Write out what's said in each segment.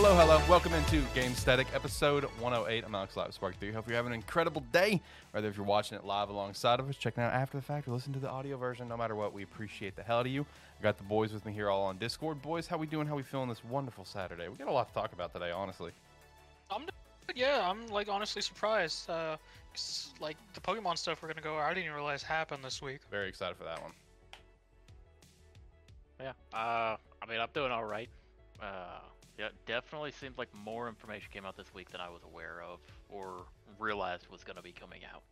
Hello, hello. Welcome into Game Static, episode 108. I'm Alex Live Spark 3. Hope you're having an incredible day. Whether if you're watching it live alongside of us, checking out after the fact, or listen to the audio version, no matter what, we appreciate the hell out of you. I got the boys with me here all on Discord. Boys, how we doing? How we feeling this wonderful Saturday? We got a lot to talk about today, honestly. I'm yeah, I'm like honestly surprised. Uh, 'cause, like the Pokemon stuff we're gonna go, I didn't even realize happened this week. Very excited for that one. Yeah. Uh, I mean, I'm doing all right. Uh, yeah, definitely seems like more information came out this week than I was aware of or realized was going to be coming out.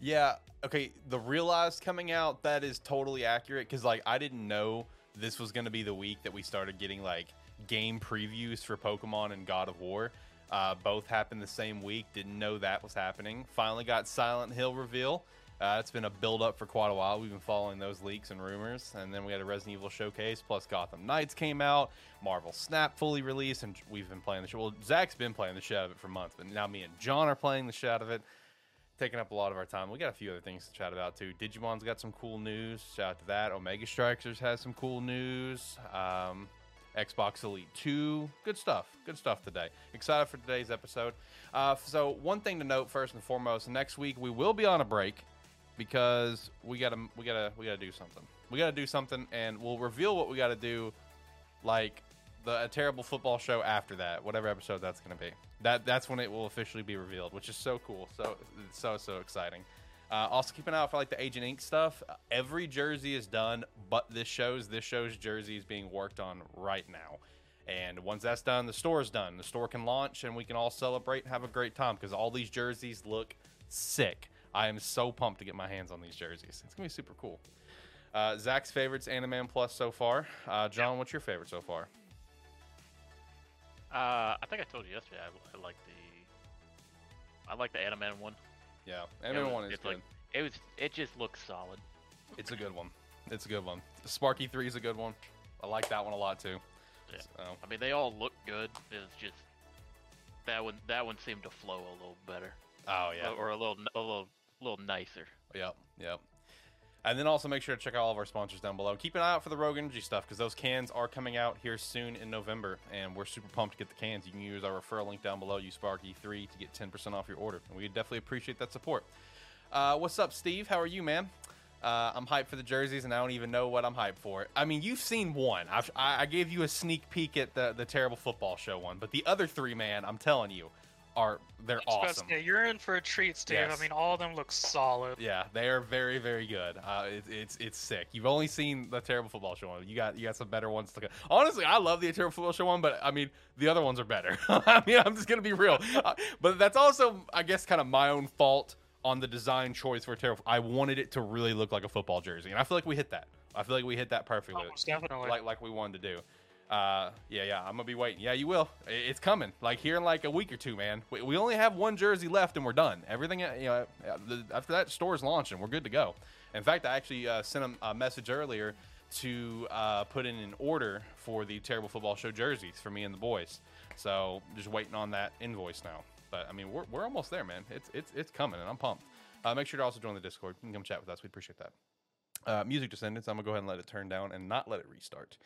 Yeah, okay, the realized coming out, that is totally accurate because, like, I didn't know this was going to be the week that we started getting, like, game previews for Pokemon and God of War. Uh, both happened the same week. Didn't know that was happening. Finally got Silent Hill reveal. Uh, it's been a build up for quite a while. We've been following those leaks and rumors. And then we had a Resident Evil showcase, plus Gotham Knights came out. Marvel Snap fully released, and we've been playing the show. Well, Zach's been playing the shit out of it for months, but now me and John are playing the shit out of it taking up a lot of our time. We got a few other things to chat about too. Digimon's got some cool news. Shout out to that. Omega Strikers has some cool news. Um, Xbox Elite 2. Good stuff. Good stuff today. Excited for today's episode. Uh, so one thing to note first and foremost, next week we will be on a break because we gotta we gotta we gotta do something. We gotta do something, and we'll reveal what we gotta do, like the a terrible football show after that, whatever episode that's gonna be. That that's when it will officially be revealed, which is so cool. So so so exciting. Uh, also, keep an eye out for like the Agent Ink stuff. Every jersey is done, but this show's this show's jersey is being worked on right now. And once that's done, the store is done. The store can launch, and we can all celebrate and have a great time because all these jerseys look sick. I am so pumped to get my hands on these jerseys. It's gonna be super cool. Uh, Zach's favorites Animan Plus so far. Uh, John, what's your favorite so far? Uh, I think I told you yesterday I, I like the I like the Animan one. Yeah, Animan was- one is good. like- It was it just looks solid. It's a good one. It's a good one. Sparky Three is a good one. I like that one a lot too. Yeah. So, I mean, they all look good. It's just that one that one seemed to flow a little better, oh yeah, or, or a little a little little nicer. Yep, yep. And then also make sure to check out all of our sponsors down below. Keep an eye out for the Rogue Energy stuff because those cans are coming out here soon in November, and we're super pumped to get the cans. You can use our referral link down below, use Sparky3 to get 10% off your order, and we definitely appreciate that support. Uh, what's up, Steve? How are you, man? Uh, I'm hyped for the jerseys, and I don't even know what I'm hyped for. I mean, you've seen one. I've, I I gave you a sneak peek at the the terrible football show one, but the other three, man, I'm telling you, are they're I was about to awesome. say, you're in for a treat, Steve. Yes. I mean, all of them look solid. Yeah, they are very, very good. Uh, it, it's it's sick. You've only seen the terrible football show one. You got you got some better ones to go. Honestly, I love the terrible football show one, but I mean the other ones are better. I mean, I'm just gonna be real. Uh, but that's also, I guess, kind of my own fault on the design choice for terrible. I wanted it to really look like a football jersey, and I feel like we hit that. I feel like we hit that perfectly, Almost definitely. like like we wanted to do. Uh, yeah, yeah, I'm gonna be waiting. Yeah, you will. It's coming. Like here in like a week or two, man. We, only have one jersey left, and we're done. Everything, uh, you know, uh, after that store's launching, we're good to go. In fact, I actually uh, sent a message earlier to uh, put in an order for the terrible football show jerseys for me and the boys. So just waiting on that invoice now. But I mean, we're, we're almost there, man. It's it's it's coming, and I'm pumped. Uh, make sure to also join the Discord. You can come chat with us. We'd appreciate that. Uh, Music Descendants. I'm gonna go ahead and let it turn down and not let it restart.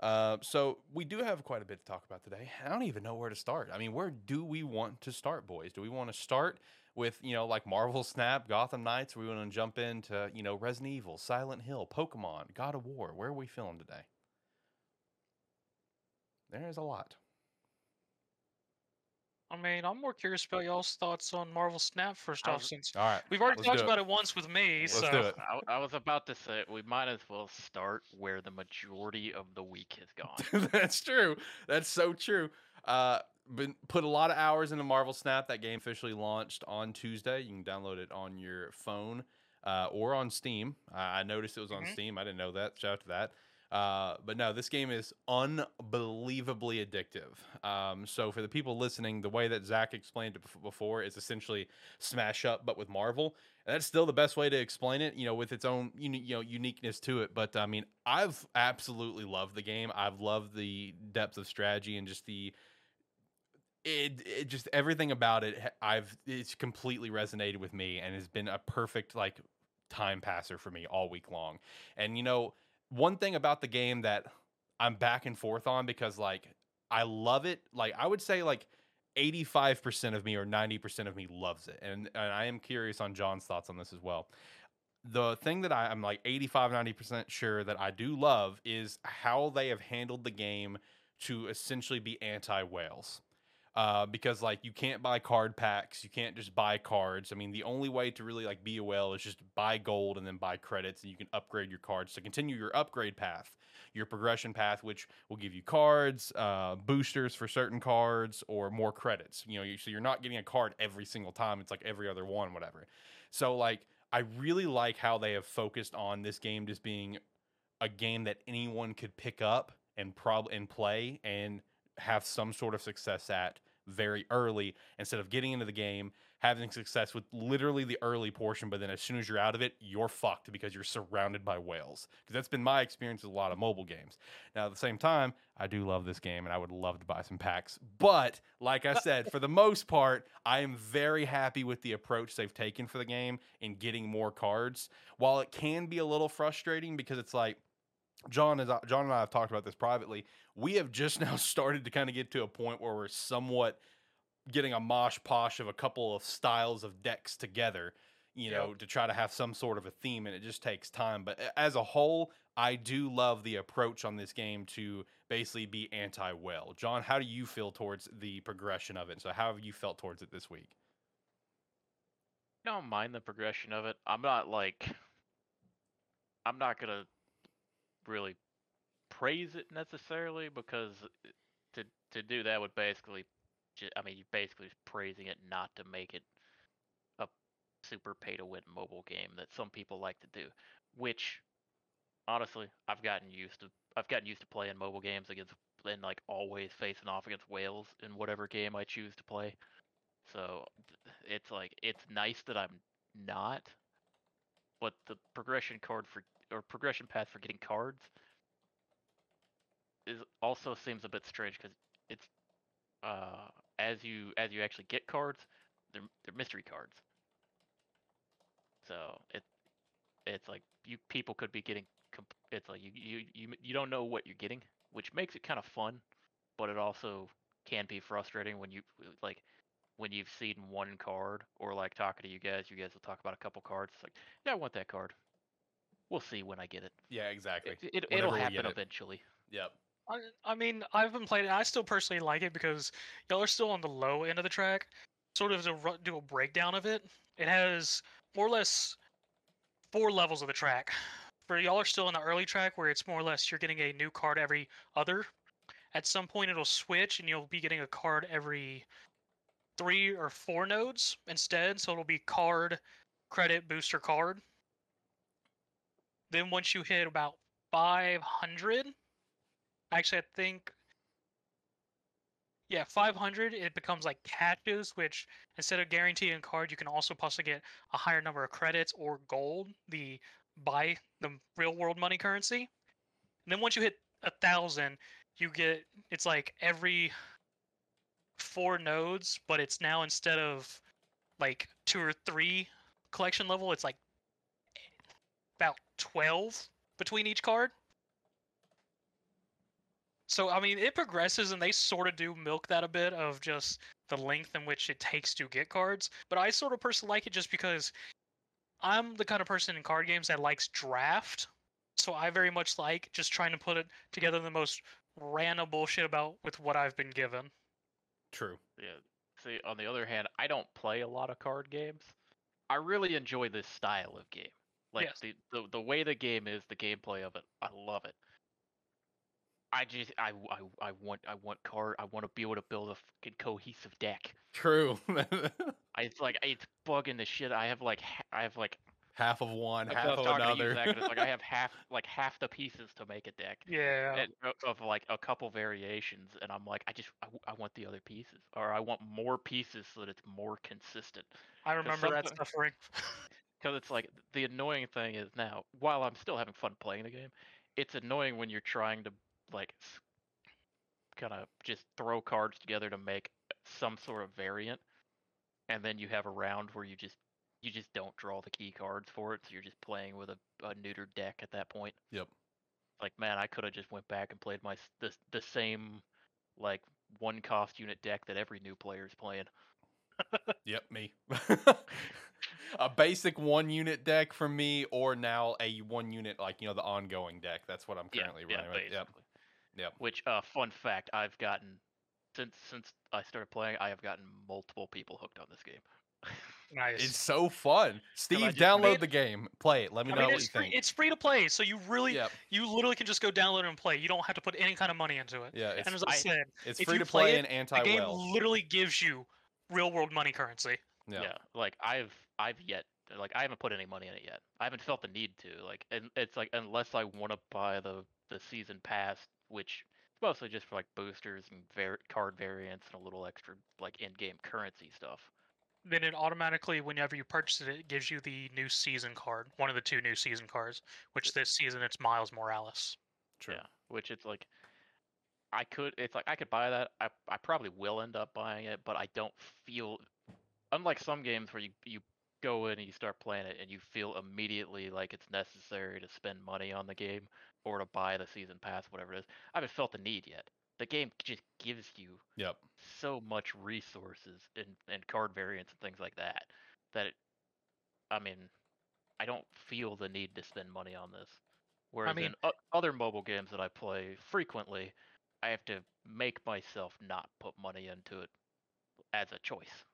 Uh, so we do have quite a bit to talk about today. I don't even know where to start. I mean, where do we want to start, boys? Do we want to start with you know like Marvel Snap, Gotham Knights? Or we want to jump into you know Resident Evil, Silent Hill, Pokemon, God of War? Where are we feeling today? There is a lot. I mean, I'm more curious about y'all's thoughts on Marvel Snap first off, since All right, we've already talked it. about it once with me. Let's so do it. I, I was about to say we might as well start where the majority of the week has gone. That's true. That's so true. Uh, been put a lot of hours into Marvel Snap. That game officially launched on Tuesday. You can download it on your phone uh, or on Steam. I, I noticed it was on Mhm. Steam. I didn't know that. Shout out to that. Uh, but no, this game is unbelievably addictive. Um, so for the people listening, the way that Zach explained it before is essentially Smash Up, but with Marvel. And that's still the best way to explain it, you know, with its own you know uniqueness to it. But I mean, I've absolutely loved the game. I've loved the depth of strategy and just the it, it just everything about it. I've it's completely resonated with me and has been a perfect like time passer for me all week long. And you know, one thing about the game that I'm back and forth on because like I love it. Like I would say like 85% of me or 90% of me loves it. And and I am curious on John's thoughts on this as well. The thing that I, I'm like 85, 90% sure that I do love is how they have handled the game to essentially be anti whales. Uh, because like you can't buy card packs, you can't just buy cards. I mean, the only way to really like be a whale is just buy gold and then buy credits, and you can upgrade your cards to continue your upgrade path, your progression path, which will give you cards, uh, boosters for certain cards, or more credits. You know, you, so you're not getting a card every single time. It's like every other one, whatever. So like, I really like how they have focused on this game just being a game that anyone could pick up and prob and play and have some sort of success at very early instead of getting into the game having success with literally the early portion but then as soon as you're out of it you're fucked because you're surrounded by whales. Because that's been my experience with a lot of mobile games. Now at the same time i do love this game and i would love to buy some packs but like i uh, said eh for the most part i am very happy with the approach they've taken for the game in getting more cards. While it can be a little frustrating because it's like John is John and I have talked about this privately. We have just now started to kind of get to a point where we're somewhat getting a mosh posh of a couple of styles of decks together, you know, to try to have some sort of a theme, and it just takes time. But as a whole, I do love the approach on this game to basically be anti whale. John, how do you feel towards the progression of it? So, how have you felt towards it this week? I don't mind the progression of it. I'm not like I'm not gonna really praise it necessarily because uh, to to do that would basically ju- I mean you're basically praising it not to make it a super pay to win mobile game that some people like to do which honestly I've gotten used to I've gotten used to playing mobile games against and like always facing off against whales in whatever game I choose to play. So it's like it's nice that I'm not but the progression card for or progression path for getting cards is also seems a bit strange because it's uh as you as you actually get cards they're they're mystery cards. So it it's like you people could be getting it's like you you you you don't know what you're getting which makes it kind of fun but it also can be frustrating when you like when you've seen one card or like talking to you guys you guys will talk about a couple cards it's like yeah i want that card we'll see when i get it Yeah, exactly. It, it, it'll happen get it. eventually Yep. I, I mean, I haven't played it. I still personally like it because y'all are still on the low end of the track. Sort of to ru- do a breakdown of it, it has more or less four levels of the track. For y'all are still in the early track where it's more or less you're getting a new card every other. At some point, it'll switch and you'll be getting a card every three or four nodes instead. So it'll be card, credit, booster, card. Then once you hit about 500, actually, I think, yeah, 500, it becomes like caches, which instead of guaranteeing a card, you can also possibly get a higher number of credits or gold, the buy the real world money currency. And then once you hit a thousand, you get it's like every four nodes, but it's now instead of like two or three collection level, it's like about 12 between each card. So I mean, it progresses, and they sort of do milk that a bit of just the length in which it takes to get cards. But I sort of personally like it just because I'm the kind of person in card games that likes draft. So I very much like just trying to put it together the most random bullshit about with what I've been given. True. Yeah. See, on the other hand, I don't play a lot of card games. I really enjoy this style of game. Like Yes. the, the the way the game is, the gameplay of it, I love it. I just I I, I want I want card I want to be able to build a fucking cohesive deck. True. I it's like it's bugging the shit. I have like I have like half of one, half of another. Zach, it's like I have half like half the pieces to make a deck. Yeah. and- of like a couple variations and i'm like i just I want the other pieces or i want more pieces so that it's more consistent I remember that suffering. because it's like the annoying thing is now while i'm still having fun playing the game it's annoying when you're trying to like kind of just throw cards together to make some sort of variant and then you have a round where you just you just don't draw the key cards for it so you're just playing with a, a neutered deck at that point Yep. like man i could have just went back and played my the, the same like one cost unit deck that every new player is playing. Yep, me. a basic one unit deck from me, or now a one unit like you know the ongoing deck. That's what I'm currently yeah, running. right? Yep. basically. Yep. Which, uh, fun fact, I've gotten since since I started playing, I have gotten multiple people hooked on this game. Nice. It's so fun. Steve, just download made- the game, play it. Let me I know mean, what it's you free, think. it's free to play, so you really, Yep. you literally can just go download and play. You don't have to put any kind of money into it. Yeah, it's, and as I, I- said, it's free to play play it, and the anti game literally gives you real world money currency. Yeah. like I've I've yet like I haven't put any money in it yet. I haven't felt the need to. Like, and it's like unless I want to buy the the season pass, which is mostly just for like boosters and var- card variants and a little extra like in-game currency stuff. Then it automatically, whenever you purchase it, it gives you the new season card, one of the two new season cards. Which this season it's Miles Morales. True. Yeah, which it's like I could it's like I could buy that. I I probably will end up buying it, but I don't feel unlike some games where you you go in and you start playing it and you feel immediately like it's necessary to spend money on the game or to buy the season pass whatever it is. I haven't felt the need yet. The game just gives you Yep. so much resources and and card variants and things like that that it, I mean I don't feel the need to spend money on this. Whereas mean- in o- other mobile games that I play frequently, I have to make myself not put money into it as a choice.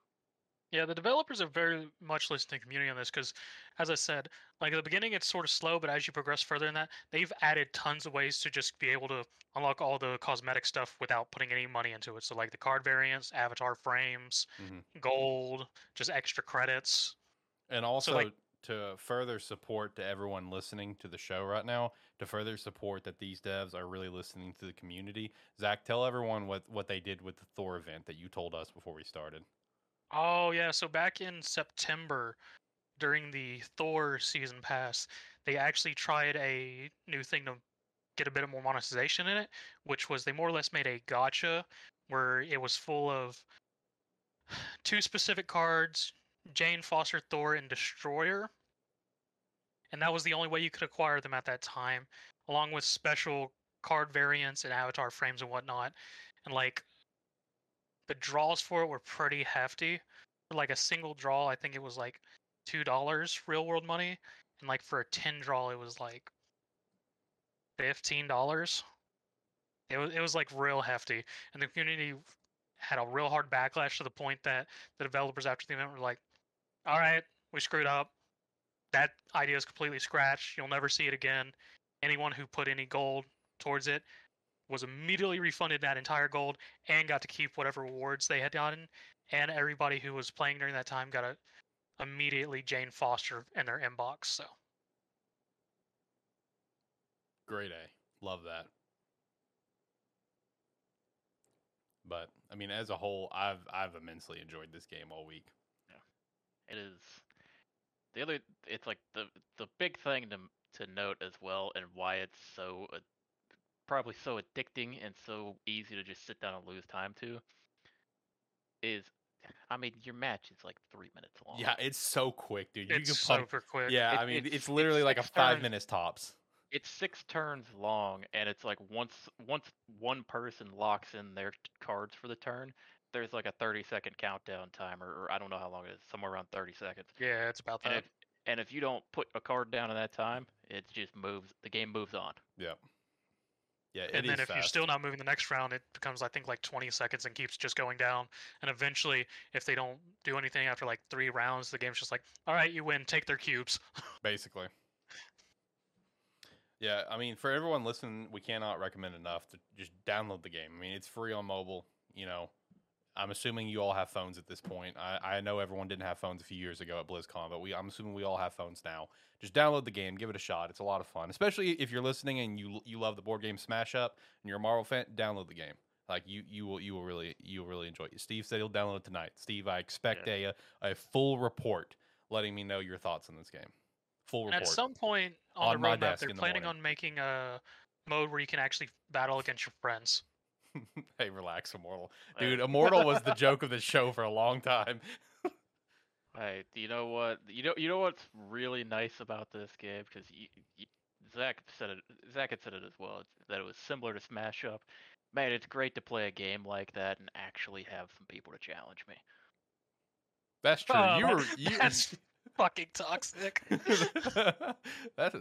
Yeah, the developers are very much listening to the community on this because, as I said, like at the beginning it's sort of slow, but as you progress further in that, they've added tons of ways to just be able to unlock all the cosmetic stuff without putting any money into it. So like the card variants, avatar frames, Mhm. gold, just extra credits. And also like- to further support to everyone listening to the show right now, to further support that these devs are really listening to the community. Zach, tell everyone what what they did with the Thor event that you told us before we started. Oh yeah, so back in September during the Thor season pass, they actually tried a new thing to get a bit of more monetization in it, which was they more or less made a gacha where it was full of two specific cards, Jane Foster Thor and Destroyer. And that was the only way you could acquire them at that time, along with special card variants and avatar frames and whatnot. And like the draws for it were pretty hefty. For like a single draw, I think it was like two dollars real world money, and like for a ten draw, it was like fifteen dollars. It was it was like real hefty, and the community had a real hard backlash to the point that the developers after the event were like, "All right, we screwed up. That idea is completely scratched. You'll never see it again. Anyone who put any gold towards it was immediately refunded that entire gold and got to keep whatever rewards they had gotten. And everybody who was playing during that time got a immediately Jane Foster in their inbox. So Great A. Love that. But I mean, as a whole, I've I've immensely enjoyed this game all week. Yeah, it is the other. It's like the the big thing to to note as well, and why it's so uh, probably so addicting and so easy to just sit down and lose time to. Is, I mean, your match is like three minutes long. Yeah, it's so quick, dude. You it's can pump. super quick. Yeah, It- I mean, it's- it's, it's literally like a six five turns. minutes tops. it's six turns long, and it's like once once one person locks in their cards for the turn, there's like a thirty second countdown timer, or I don't know how long it is, somewhere around thirty seconds. Yeah, it's about And that. if and if you don't put a card down in that time, it just moves. The game moves on. Yep. Yeah, it and then if you're still not moving the next round, it becomes I think like 20 seconds and keeps just going down. And eventually, if they don't do anything after like three rounds, the game's just like, all right, you win, take their cubes. basically. Yeah, I mean, for everyone listening, we cannot recommend enough to just download the game. I mean, it's free on mobile. You know, I'm assuming you all have phones at this point. I, I know everyone didn't have phones a few years ago at BlizzCon, but we I'm assuming we all have phones now. Just download the game, give it a shot. It's a lot of fun, especially if you're listening and you you love the board game Smash Up and you're a Marvel fan. Download the game. Like you you will you will really you will really enjoy it. Steve said he'll download it tonight. Steve, I expect a a full report letting me know your thoughts on this game. Full And report. at some point on, On the my roadmap, desk they're in the planning on making a mode where you can actually battle against your friends. hey, relax, Immortal. Dude, Immortal was the joke of the show for a long time. Hey, do you know what? You know, you know what's really nice about this game because Zach said it. Zach had said it as well. That it was similar to Smash Up. man, it's great to play a game like that and actually have some people to challenge me. That's true. Oh, you were you. That's fucking toxic. That's,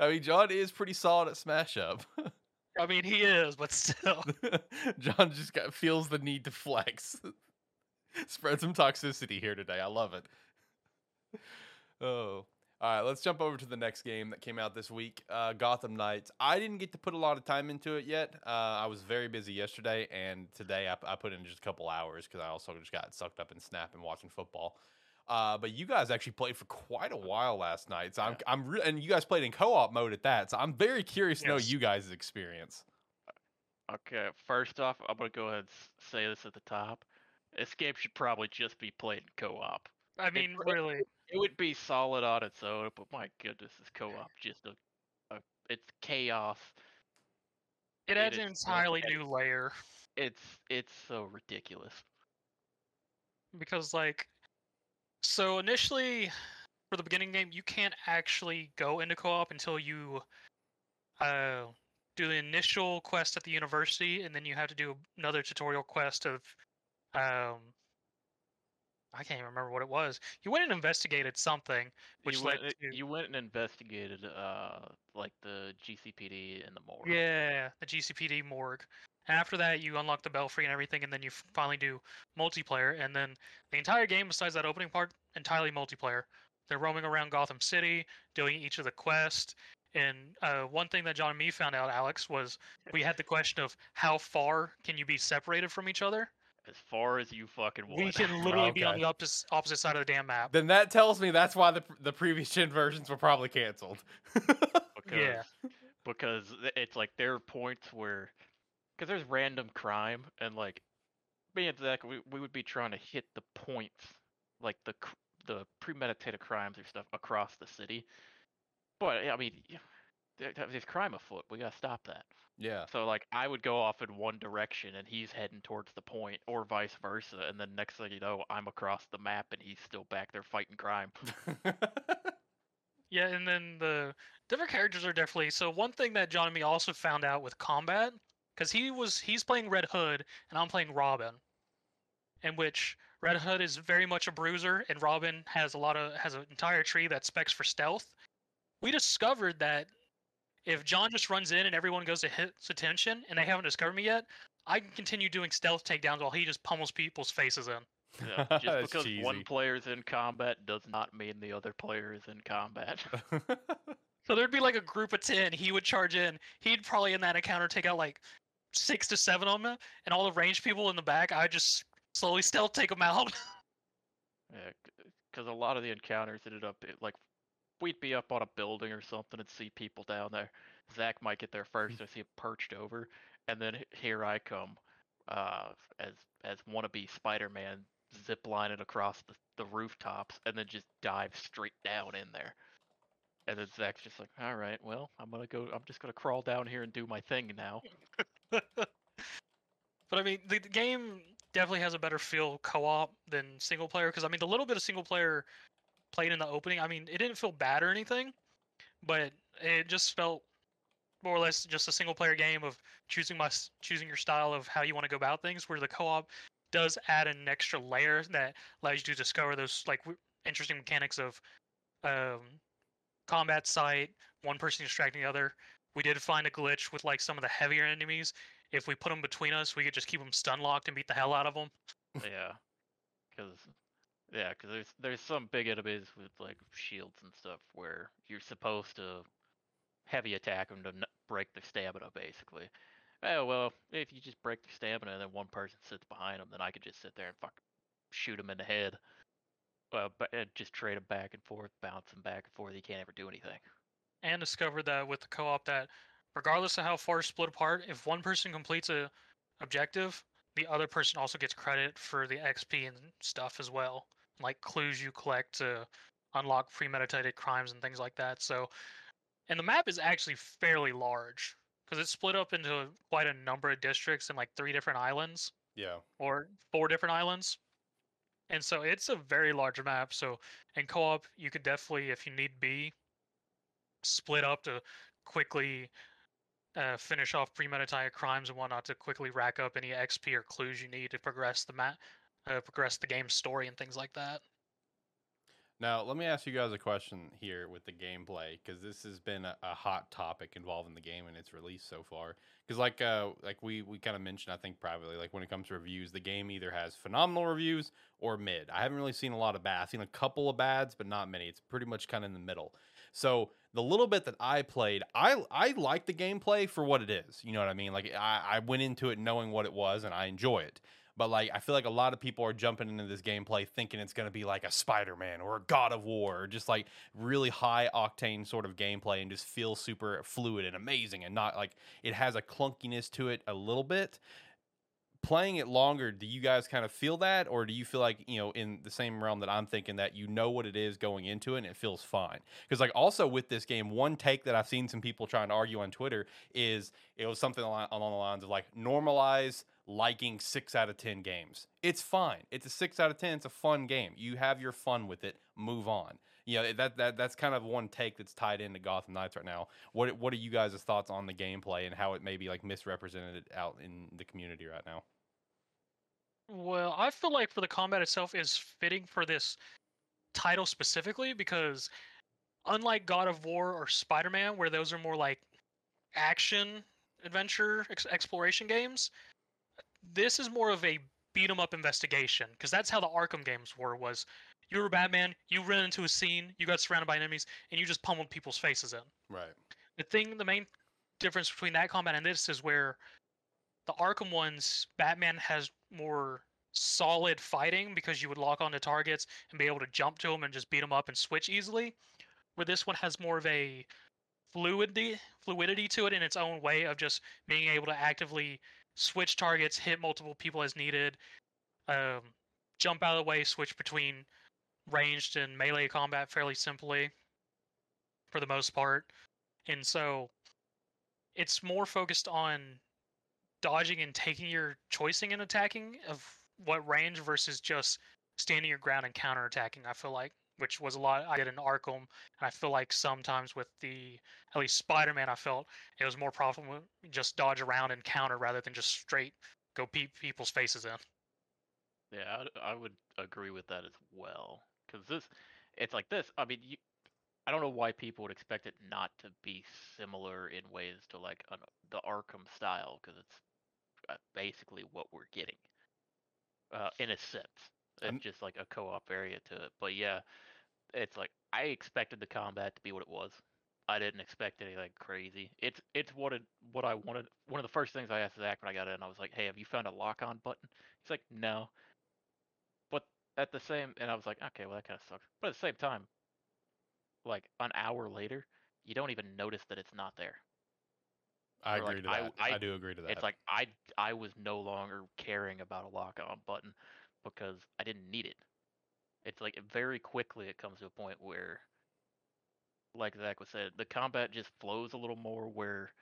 I mean, John is pretty solid at Smash Up. I mean, he is, but still. John just got, feels the need to flex. Spread some toxicity here today. I love it. Oh. All right, let's jump over to the next game that came out this week uh, Gotham Knights. I didn't get to put a lot of time into it yet. Uh, I was very busy yesterday, and today I, I put in just a couple hours because I also just got sucked up in Snap and watching football. Uh, but you guys actually played for quite a while last night, so I'm, I'm re- and you guys played in co-op mode at that. So I'm very curious to know you guys' experience. Okay, first off, I'm gonna go ahead and say this at the top. This game should probably just be played in co-op. I mean, it- really. It would be solid on its own, but my goodness, this co-op just a, a it's chaos. It it adds an entirely new layer It's it's so ridiculous. because, like, so initially for the beginning game, you can't actually go into co-op until you uh, do the initial quest at the university, and then you have to do another tutorial quest of um, I can't even remember what it was. You went and investigated something, which you led went, to you went and investigated uh like the GCPD and the morgue. Yeah, the GCPD morgue. And after that, you unlock the belfry and everything, and then you finally do multiplayer. And then the entire game, besides that opening part, entirely multiplayer. They're roaming around Gotham City, doing each of the quests. And uh, one thing that John and me found out, Alex, was we had the question of how far can you be separated from each other? As far as you fucking want. We can literally be on the opposite opposite side of the damn map. Then that tells me that's why the the previous gen versions were probably canceled. because Yeah. because it's like there are points where because there's random crime and like me and Zach we, we would be trying to hit the points like the the premeditated crimes or stuff across the city but I mean there, there's crime afoot we gotta stop that yeah. so like I would go off in one direction and he's heading towards the point or vice versa and then next thing you know I'm across the map and he's still back there fighting crime Yeah, and then the different characters are definitely so. One thing that John and me also found out with combat, because he was he's playing Red Hood and I'm playing Robin, in which Red Hood is very much a bruiser and Robin has a lot of has an entire tree that specs for stealth. We discovered that if John just runs in and everyone goes to his attention and they haven't discovered me yet, I can continue doing stealth takedowns while he just pummels people's faces in. Yeah, just That's because one cheesy. player's in combat does not mean the other player is in combat. So there'd be like a group of 10. He would charge in. He'd probably in that encounter take out like six to seven of them. And all the range people in the back, I just slowly stealth take them out. Yeah, because a lot of the encounters ended up it- like we'd be up on a building or something and see people down there. Zach might get there first and see him perched over, and then here I come, uh, as as wannabe Spider-Man zip lining across the, the rooftops and then just dive straight down in there. And then Zach's just like, all right, well, I'm gonna go. I'm just gonna crawl down here and do my thing now. but I mean, the, the game definitely has a better feel co-op than single player. Because I mean, the little bit of single player played in the opening, I mean, it didn't feel bad or anything, but it just felt more or less just a single player game of choosing my choosing your style of how you want to go about things. Where the co-op does add an extra layer that allows you to discover those like interesting mechanics of um, combat sight, one person distracting the other. We did find a glitch with like some of the heavier enemies. If we put them between us, we could just keep them stun locked and beat the hell out of them. yeah, because yeah, because there's there's some big enemies with like shields and stuff where you're supposed to heavy attack them to n- break their stamina, basically. Oh well, if you just break their stamina and then one person sits behind them, then I could just sit there and fuck shoot them in the head. Well, but and just trade them back and forth, bounce them back and forth. You can't ever do anything. And discovered that with the co-op that regardless of how far split apart, if one person completes a objective, the other person also gets credit for the XP and stuff as well, like clues you collect to unlock premeditated crimes and things like that. So, and the map is actually fairly large because it's split up into quite a number of districts and like three different islands. yeah. or four different islands. And so it's a very large map. So in co-op, you could definitely, if you need be, split up to quickly uh, finish off premeditated crimes and whatnot to quickly rack up any XP or clues you need to progress the map, uh, progress the game's story and things like that. Now, let me ask you guys a question here with the gameplay because this has been a, a hot topic involving the game and its release so far. Because, like, uh, like we we kind of mentioned, I think privately, like when it comes to reviews, the game either has phenomenal reviews or mid. I haven't really seen a lot of bad. I've seen a couple of bads, but not many. It's pretty much kind of in the middle. So the little bit that I played, I I like the gameplay for what it is. You know what I mean? Like I, I went into it knowing what it was, and I enjoy it. But like I feel like a lot of people are jumping into this gameplay thinking it's going to be like a Spider-Man or a God of War or just like really high octane sort of gameplay and just feel super fluid and amazing and not like it has a clunkiness to it a little bit. Playing it longer, do you guys kind of feel that or do you feel like, you know, in the same realm that I'm thinking that you know what it is going into it and it feels fine? Because like also with this game, one take that I've seen some people trying to argue on Twitter is it was something along the lines of like normalize liking six out of 10 games. It's fine. It's a six out of 10. It's a fun game. You have your fun with it. Move on. You know, that, that that's kind of one take that's tied into Gotham Knights right now. What what are you guys' thoughts on the gameplay and how it may be like misrepresented out in the community right now? Well, I feel like for the combat itself is fitting for this title specifically because unlike God of War or Spider-Man where those are more like action adventure ex- exploration games, this is more of a beat 'em up investigation because that's how the Arkham games were. Was you were Batman, you ran into a scene, you got surrounded by enemies, and you just pummeled people's faces in. Right. The thing, the main difference between that combat and this is where the Arkham ones, Batman has more solid fighting because you would lock onto targets and be able to jump to them and just beat them up and switch easily. Where this one has more of a fluidity fluidity to it in its own way of just being able to actively switch targets, hit multiple people as needed, um, jump out of the way, switch between ranged and melee combat fairly simply for the most part. And so it's more focused on dodging and taking your choicing and attacking of what range versus just standing your ground and counterattacking, I feel like, which was a lot I did in Arkham. And I feel like sometimes with the, at least Spider Man, I felt it was more profitable just dodge around and counter rather than just straight go peep people's faces in. Yeah, I, I would agree with that as well. Because this, it's like this. I mean, you, I don't know why people would expect it not to be similar in ways to like an, the Arkham style, because it's basically what we're getting, uh, in a sense. It's I'm- just like a co-op area to it. But yeah, it's like I expected the combat to be what it was. I didn't expect anything crazy. It's it's what it what I wanted. One of the first things I asked Zach when I got in, I was like, "Hey, have you found a lock-on button?" He's like, "No." But at the same, and I was like, "Okay, well that kind of sucks." But at the same time, like an hour later, you don't even notice that it's not there. I Or, like, agree to I- that. I- I, do agree to that. It's like I I was no longer caring about a lock-on button because I didn't need it. It's like very quickly it comes to a point where, like Zach was said, the combat just flows a little more where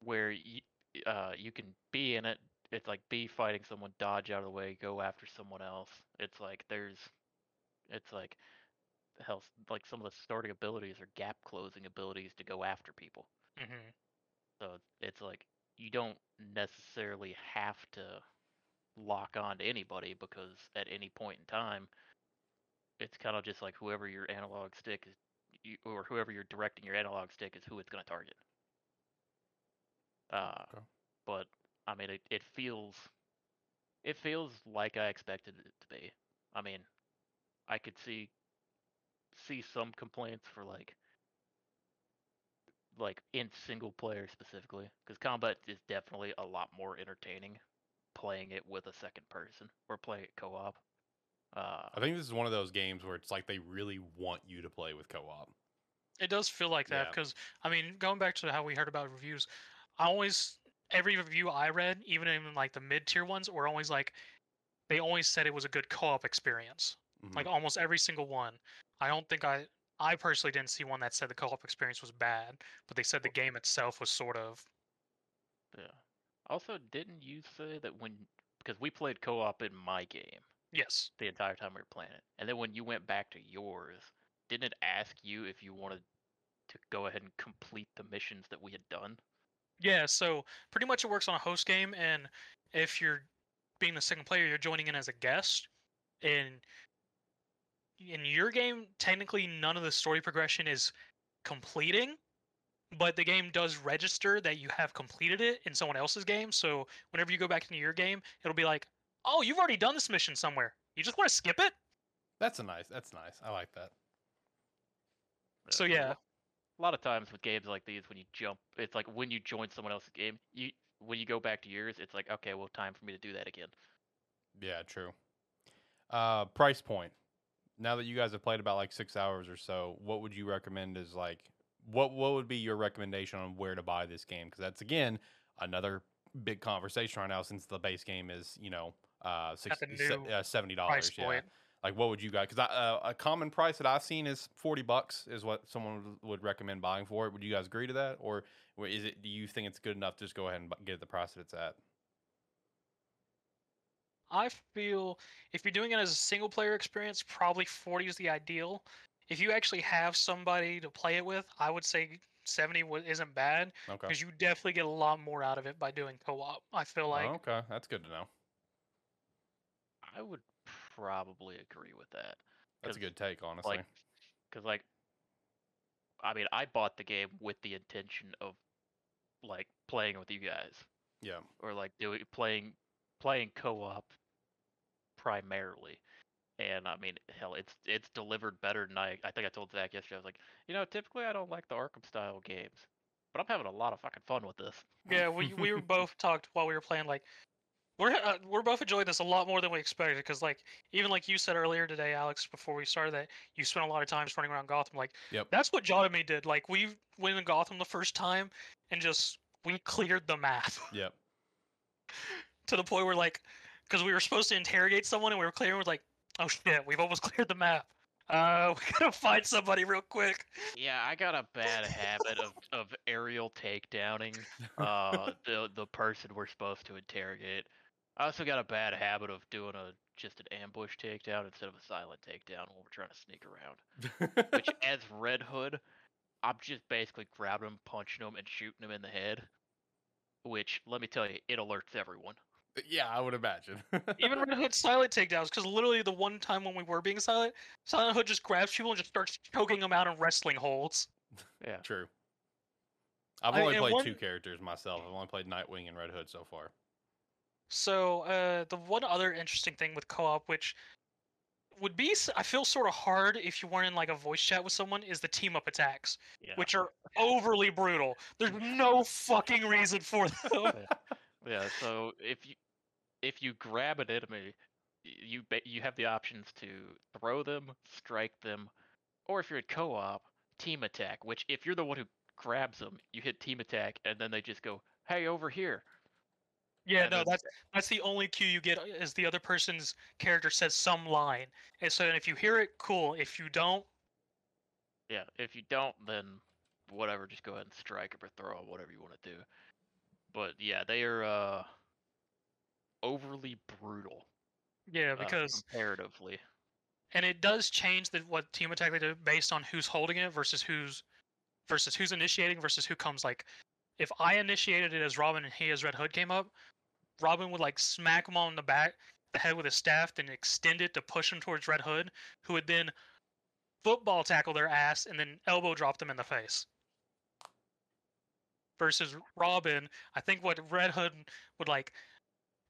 where you uh you can be in it. It's like be fighting someone, dodge out of the way, go after someone else. It's like there's, it's like hell, like some of the starting abilities are gap closing abilities to go after people. Hmm So it's like you don't necessarily have to lock on to anybody because at any point in time, it's kind of just like whoever your analog stick is, you, or whoever you're directing your analog stick is who it's going to target. Uh, Okay. but I mean, it, it feels, it feels like I expected it to be. I mean, I could see, see some complaints for like like in single player specifically because combat is definitely a lot more entertaining playing it with a second person or playing it co-op uh I think this is one of those games where it's like they really want you to play with co-op. It does feel like that Yeah. because I mean, going back to how we heard about reviews, I always every review I read, even in like the mid tier ones, were always like they always said it was a good co-op experience. Mhm. Like almost every single one. I don't think I I personally didn't see one that said the co-op experience was bad, but they said the game itself was sort of yeah also didn't you say that when because we played co-op in my game yes. the entire time we were playing it and then when you went back to yours didn't it ask you if you wanted to go ahead and complete the missions that we had done. Yeah, so pretty much it works on a host game, and if you're being the second player, you're joining in as a guest. And in your game, technically none of the story progression is completing, but the game does register that you have completed it in someone else's game. So whenever you go back into your game, it'll be like, "Oh, you've already done this mission somewhere. You just want to skip it." That's a nice. That's nice. I like that. So, yeah. A lot of times with games like these, when you jump, it's like when you join someone else's game, you when you go back to yours, it's like okay, well, time for me to do that again. Yeah, true. Uh, price point. Now that you guys have played about like six hours or so, what would you recommend? Is like what what would be your recommendation on where to buy this game? Because that's again another big conversation right now since the base game is you know uh, uh, seventy dollars. Yeah. point. Like what would you guys? Because uh, a common price that I've seen is forty bucks is what someone would- would recommend buying for it. Would you guys agree to that, or is it? Do you think it's good enough to just go ahead and get it the price that it's at? I feel if you're doing it as a single player experience, probably 40 is the ideal. If you actually have somebody to play it with, I would say 70 isn't bad Okay. because you definitely get a lot more out of it by doing co-op. I feel like Oh, okay, that's good to know. I would probably agree with that. That's a good take, honestly. Like, because like, I mean, I bought the game with the intention of like playing with you guys, yeah. or like doing playing playing co-op primarily. And I mean, hell, it's it's delivered better than I. I think I told Zach yesterday. I was like, you know, typically I don't like the Arkham style games, but I'm having a lot of fucking fun with this. yeah, we we were both talked while we were playing like we're uh, we're both enjoying this a lot more than we expected because like even like you said earlier today, Alex, before we started that you spent a lot of time just running around Gotham. Like Yep. that's what John and me did. Like we went in Gotham the first time and just we cleared the map. Yep. to the point where like because we were supposed to interrogate someone and we were clearing we're like oh shit we've almost cleared the map uh we gotta find somebody real quick Yeah, I got a bad habit of, of aerial takedowning uh, the the person we're supposed to interrogate. I also got a bad habit of doing a just an ambush takedown instead of a silent takedown when we're trying to sneak around. Which, as Red Hood, I'm just basically grabbing him, punching him, and shooting him in the head. Which, let me tell you, it alerts everyone. Yeah, I would imagine. even red hood silent takedowns because literally the one time when we were being silent silent hood just grabs people and just starts choking them out in wrestling holds Yeah. True. I've I- only and played two characters myself. I've only played Nightwing and Red Hood so far. so uh the one other interesting thing with co-op which would be s- i feel sort of hard if you weren't in like a voice chat with someone is the team up attacks Yeah. which are overly brutal there's no fucking reason for them Yeah, so if you if you grab an enemy, you you have the options to throw them, strike them, or if you're in co-op, team attack. Which if you're the one who grabs them, you hit team attack, and then they just go, "Hey, over here." Yeah, And no, that's that's the only cue you get uh, is the other person's character says some line, and so and if you hear it, cool. If you don't, Yeah, if you don't, then whatever, just go ahead and strike or throw whatever you want to do. But yeah, they are uh overly brutal yeah, uh, because comparatively. and it does change the what team attack they do based on who's holding it versus who's versus who's initiating versus who comes like if I initiated it as Robin and he as Red Hood came up, Robin would like smack him on the back the head with his staff, then extend it to push him towards Red Hood, who would then football tackle their ass and then elbow drop them in the face. Versus Robin, I think what Red Hood would like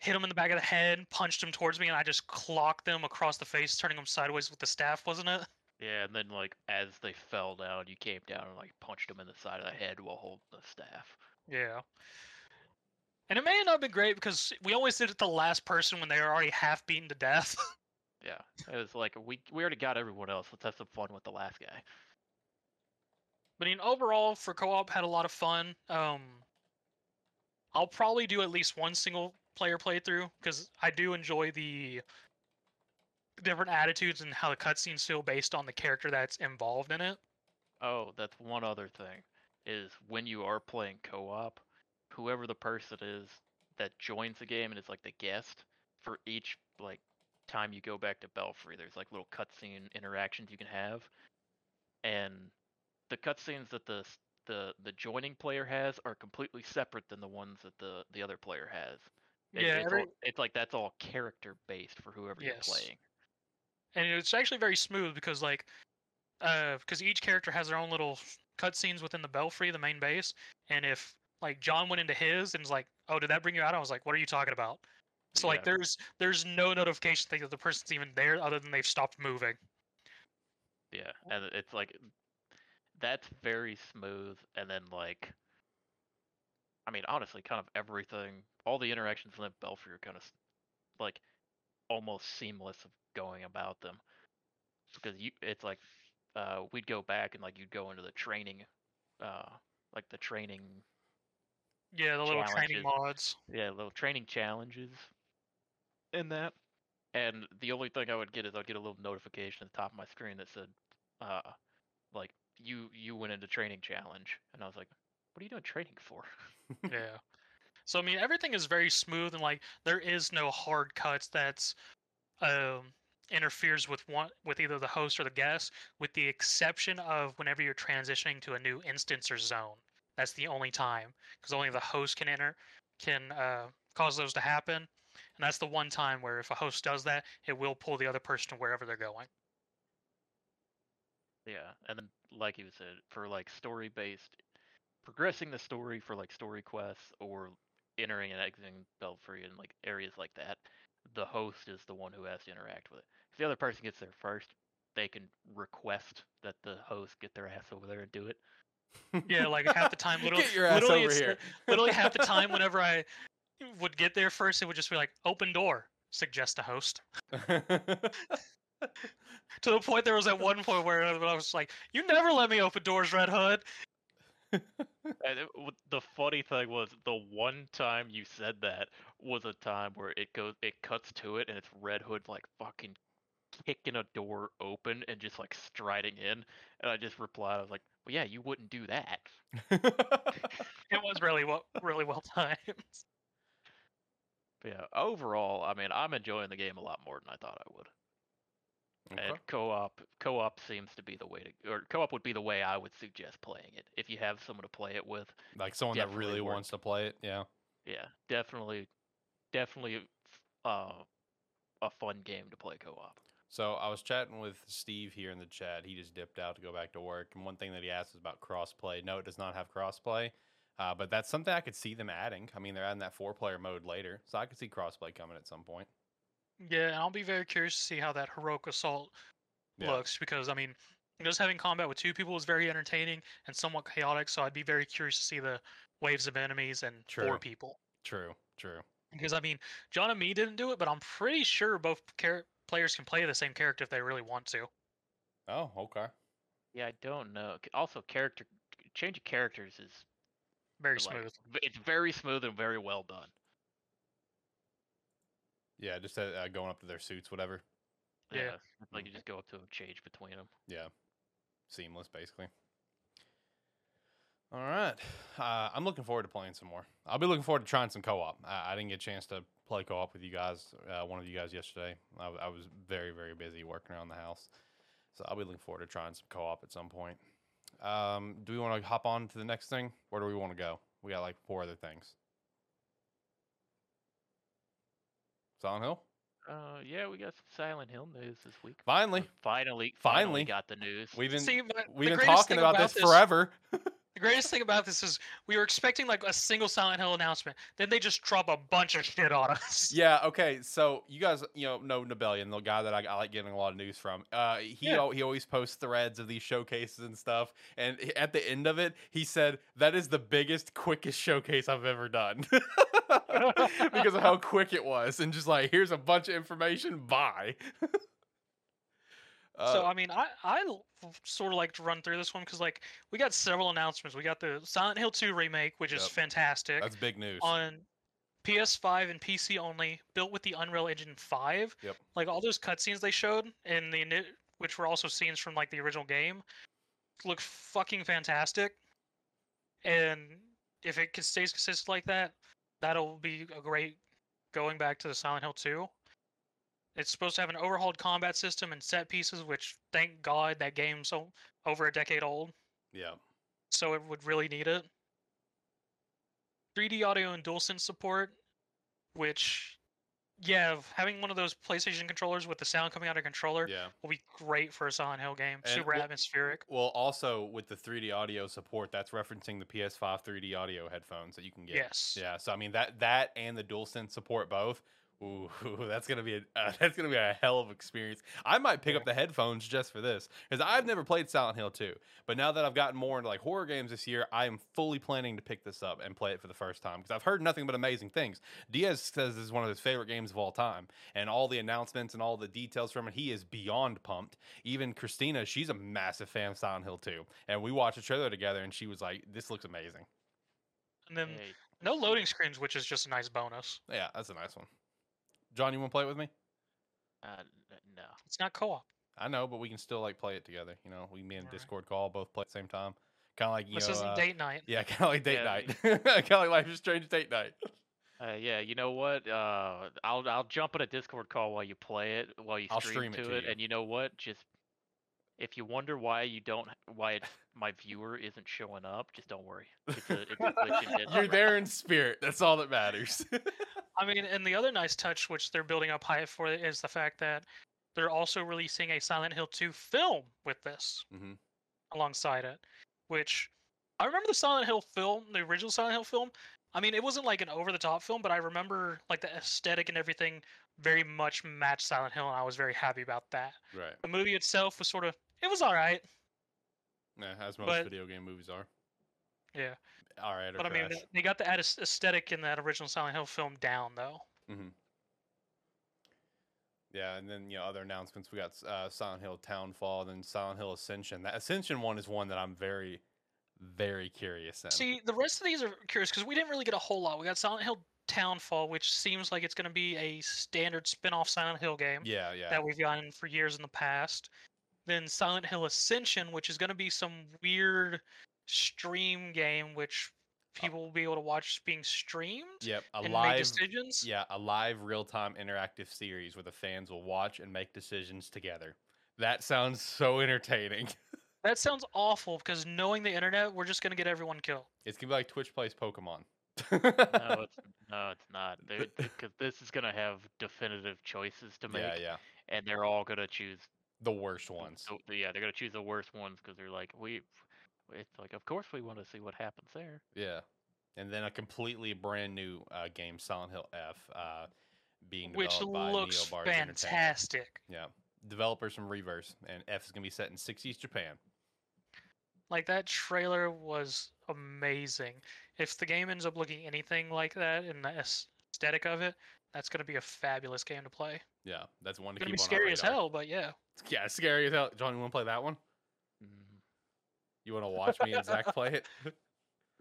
hit him in the back of the head, punched him towards me, and I just clocked them across the face, turning them sideways with the staff, wasn't it? Yeah, and then like as they fell down, you came down and like punched them in the side of the head while holding the staff. Yeah. And it may not have been great because we always did it the last person when they were already half beaten to death. Yeah, it was like we we already got everyone else. Let's have some fun with the last guy. But I mean, overall, for co-op, had a lot of fun. Um, I'll probably do at least one single player playthrough because I do enjoy the different attitudes and how the cutscenes feel based on the character that's involved in it. Oh, that's one other thing is when you are playing co-op, whoever the person is that joins the game and is like the guest for each like time you go back to Belfry, there's like little cutscene interactions you can have, and the cutscenes that the the the joining player has are completely separate than the ones that the the other player has. It- Yeah, it's, every- all, it's like that's all character based for whoever Yes. you're playing. and it's actually very smooth because like uh because each character has their own little cutscenes within the belfry the main base and if like john went into his and was like oh did that bring you out i was like what are you talking about so like Yeah. there's there's no notification thing that the person's even there other than they've stopped moving Yeah, and it's like that's very smooth, and then like, I mean, honestly, kind of everything, all the interactions in the Belfry are kind of like almost seamless of going about them, because you, it's like, uh, we'd go back and like you'd go into the training, uh, like the training, yeah the little training Challenges. mods. Yeah, little training challenges, in that, and the only thing I would get is I'd get a little notification at the top of my screen that said, uh, like you you went into training challenge, and I was like, what are you doing training for? yeah. So i mean everything is very smooth and like there is no hard cuts that's um interferes with one with either the host or the guest with the exception of whenever you're transitioning to a new instance or zone. That's the only time because only the host can enter can uh, cause those to happen and that's the one time where if a host does that it will pull the other person to wherever they're going Yeah, and then like you said, for like story based, progressing the story for like story quests or entering and exiting Belfry and like areas like that, the host is the one who has to interact with it. If the other person gets there first, they can request that the host get their ass over there and do it. yeah like half the time literally, Get your ass literally over here. literally half the time whenever i would get there first it would just be like open door suggest a host to the point there was at one point where I was like, "You never let me open doors, Red Hood." And it, the funny thing was, the one time you said that was a time where it goes, it cuts to it, and it's Red Hood like fucking kicking a door open and just like striding in, and I just replied, I was like, "Well, yeah, you wouldn't do that." It was really well, really well timed. But yeah, overall, I mean, I'm enjoying the game a lot more than I thought I would. Okay. And co-op, co-op seems to be the way to, or co-op would be the way I would suggest playing it. If you have someone to play it with, Like someone that really wants to play it. Yeah. yeah, definitely, definitely, uh, a fun game to play co-op. So I was chatting with Steve here in the chat. He just dipped out to go back to work. And one thing that he asked was about crossplay. No, it does not have crossplay. Uh, but that's something I could see them adding. I mean, they're adding that four player mode later. So I could see crossplay coming at some point. Yeah, and I'll be very curious to see how that heroic assault Yeah. looks because I mean, just having combat with two people is very entertaining and somewhat chaotic. So I'd be very curious to see the waves of enemies and True. four people. True, true. Because I mean, John and me didn't do it, but I'm pretty sure both char- players can play the same character if they really want to. Oh, okay. Yeah, I don't know. Also, character change of characters is Very like, smooth. v- it's very smooth and very well done. Yeah, just uh, uh, going up to their suits, whatever. Yeah. it's like you just go up to them, change between them. Yeah, seamless, basically. All right, uh, I'm looking forward to playing some more. I'll be looking forward to trying some co-op. I, I didn't get a chance to play co-op with you guys, uh, one of you guys yesterday. I was very, very busy working around the house, so I'll be looking forward to trying some co-op at some point. Um, do we want to hop on to the next thing? Where do we want to go? We got like four other things. Silent Hill. Uh, yeah, we got some Silent Hill news this week. Finally, finally, Finally. finally got the news. we've been See, we've been talking thing about, this forever. The greatest thing about this is we were expecting like a single Silent Hill announcement. Then they just drop a bunch of shit on us. Yeah. Okay. So you guys, you know, know Nibellion, the guy that I, I like getting a lot of news from. Uh, he Yeah. al- he always posts threads of these showcases and stuff. And at the end of it, he said that is the biggest, quickest showcase I've ever done because of how quick it was, and just like here's a bunch of information. Bye. so Uh, I mean, I I sort of like to run through this one because like we got several announcements. We got the Silent Hill 2 remake, which is fantastic that's big news. on PS5 and PC only, built with the Unreal Engine 5. Yep. Like all those cutscenes they showed in the which were also scenes from like the original game, look fucking fantastic. And if it stays consistent like that, that'll be a great going back to the Silent Hill 2. It's supposed to have an overhauled combat system and set pieces, which thank God that game's over a decade old. Yeah. so it would really need it. 3D audio and DualSense support, which, yeah, having one of those PlayStation controllers with the sound coming out of controller Yeah. will be great for a Silent Hill game. And Super well- atmospheric. Well, also with the 3D audio support, that's referencing the PS5 3D audio headphones that you can get. Yes. Yeah. So I mean that that and the DualSense support both. Ooh, that's gonna be a uh, that's gonna be a hell of experience. I might pick Yeah. up the headphones just for this because I've never played Silent Hill 2. But now that I've gotten more into like horror games this year, I am fully planning to pick this up and play it for the first time because I've heard nothing but amazing things. Diaz says this is one of his favorite games of all time, and all the announcements and all the details from it, he is beyond pumped. Even Christina, she's a massive fan of Silent Hill 2, and we watched a trailer together, and she was like, "This looks amazing." And then Hey, no loading screens, which is just a nice bonus. Yeah, that's a nice one. John, you want to play it with me? uh, no. It's not co-op. I know, but we can still like play it together. You know, we can be in a Alright. Discord call, both play at the same time. Kind of like you This know, isn't uh, date night. yeah, kind of like date Yeah, night, kind of like Life is Strange date night. Uh, yeah, you know what? Uh, I'll I'll jump on a Discord call while you play it, while you I'll stream, stream it to to it, you. and you know what? Just if you wonder why you don't, why it's, my viewer isn't showing up, just don't worry. It's a, it's a glitch in You're there in spirit. That's all that matters. I mean, and the other nice touch, which they're building up hype for, is the fact that they're also releasing a Silent Hill 2 film with this Mhm. alongside it. Which I remember the Silent Hill film, the original Silent Hill film. I mean, it wasn't like an over the top film, but I remember like the aesthetic and everything very much matched Silent Hill, and I was very happy about that. right. The movie itself was sort of, it was all right. Yeah, as most But- video game movies are. Yeah. All right. But I mean, trash. they got the aesthetic in that original Silent Hill film down, though. Yeah, and then you know other announcements. We got uh, Silent Hill Townfall, then Silent Hill Ascension. That Ascension one is one that I'm very, very curious in. See, the rest of these are curious because we didn't really get a whole lot. We got Silent Hill Townfall, which seems like it's going to be a standard spin off Silent Hill game yeah, yeah, that we've gotten for years in the past. Then Silent Hill Ascension, which is going to be some weird stream game, which uh, people will be able to watch being streamed yep. A and make live, decisions. yeah, a live real time interactive series where the fans will watch and make decisions together. That sounds so entertaining. That sounds awful because knowing the internet, we're just going to get everyone killed. it's gonna be like Twitch plays Pokemon. no, it's no, it's not. Because this is gonna have definitive choices to make, yeah, yeah, and they're all gonna choose. The worst ones. So yeah, they're gonna choose the worst ones because they're like, we. It's like, of course we want to see what happens there. Yeah, and then a completely brand new uh, game, Silent Hill F, uh, being Which looks fantastic. Yeah, developers from Reverse, and F is gonna be set in '60s Japan. Like that trailer was amazing. If the game ends up looking anything like that in the aesthetic of it, that's going to be a fabulous game to play. Yeah, that's one to It's going keep to be on our scary as hell, but yeah. Yeah, scary as hell. John, you want to play that one? Mm, You want to watch me and Zach play it?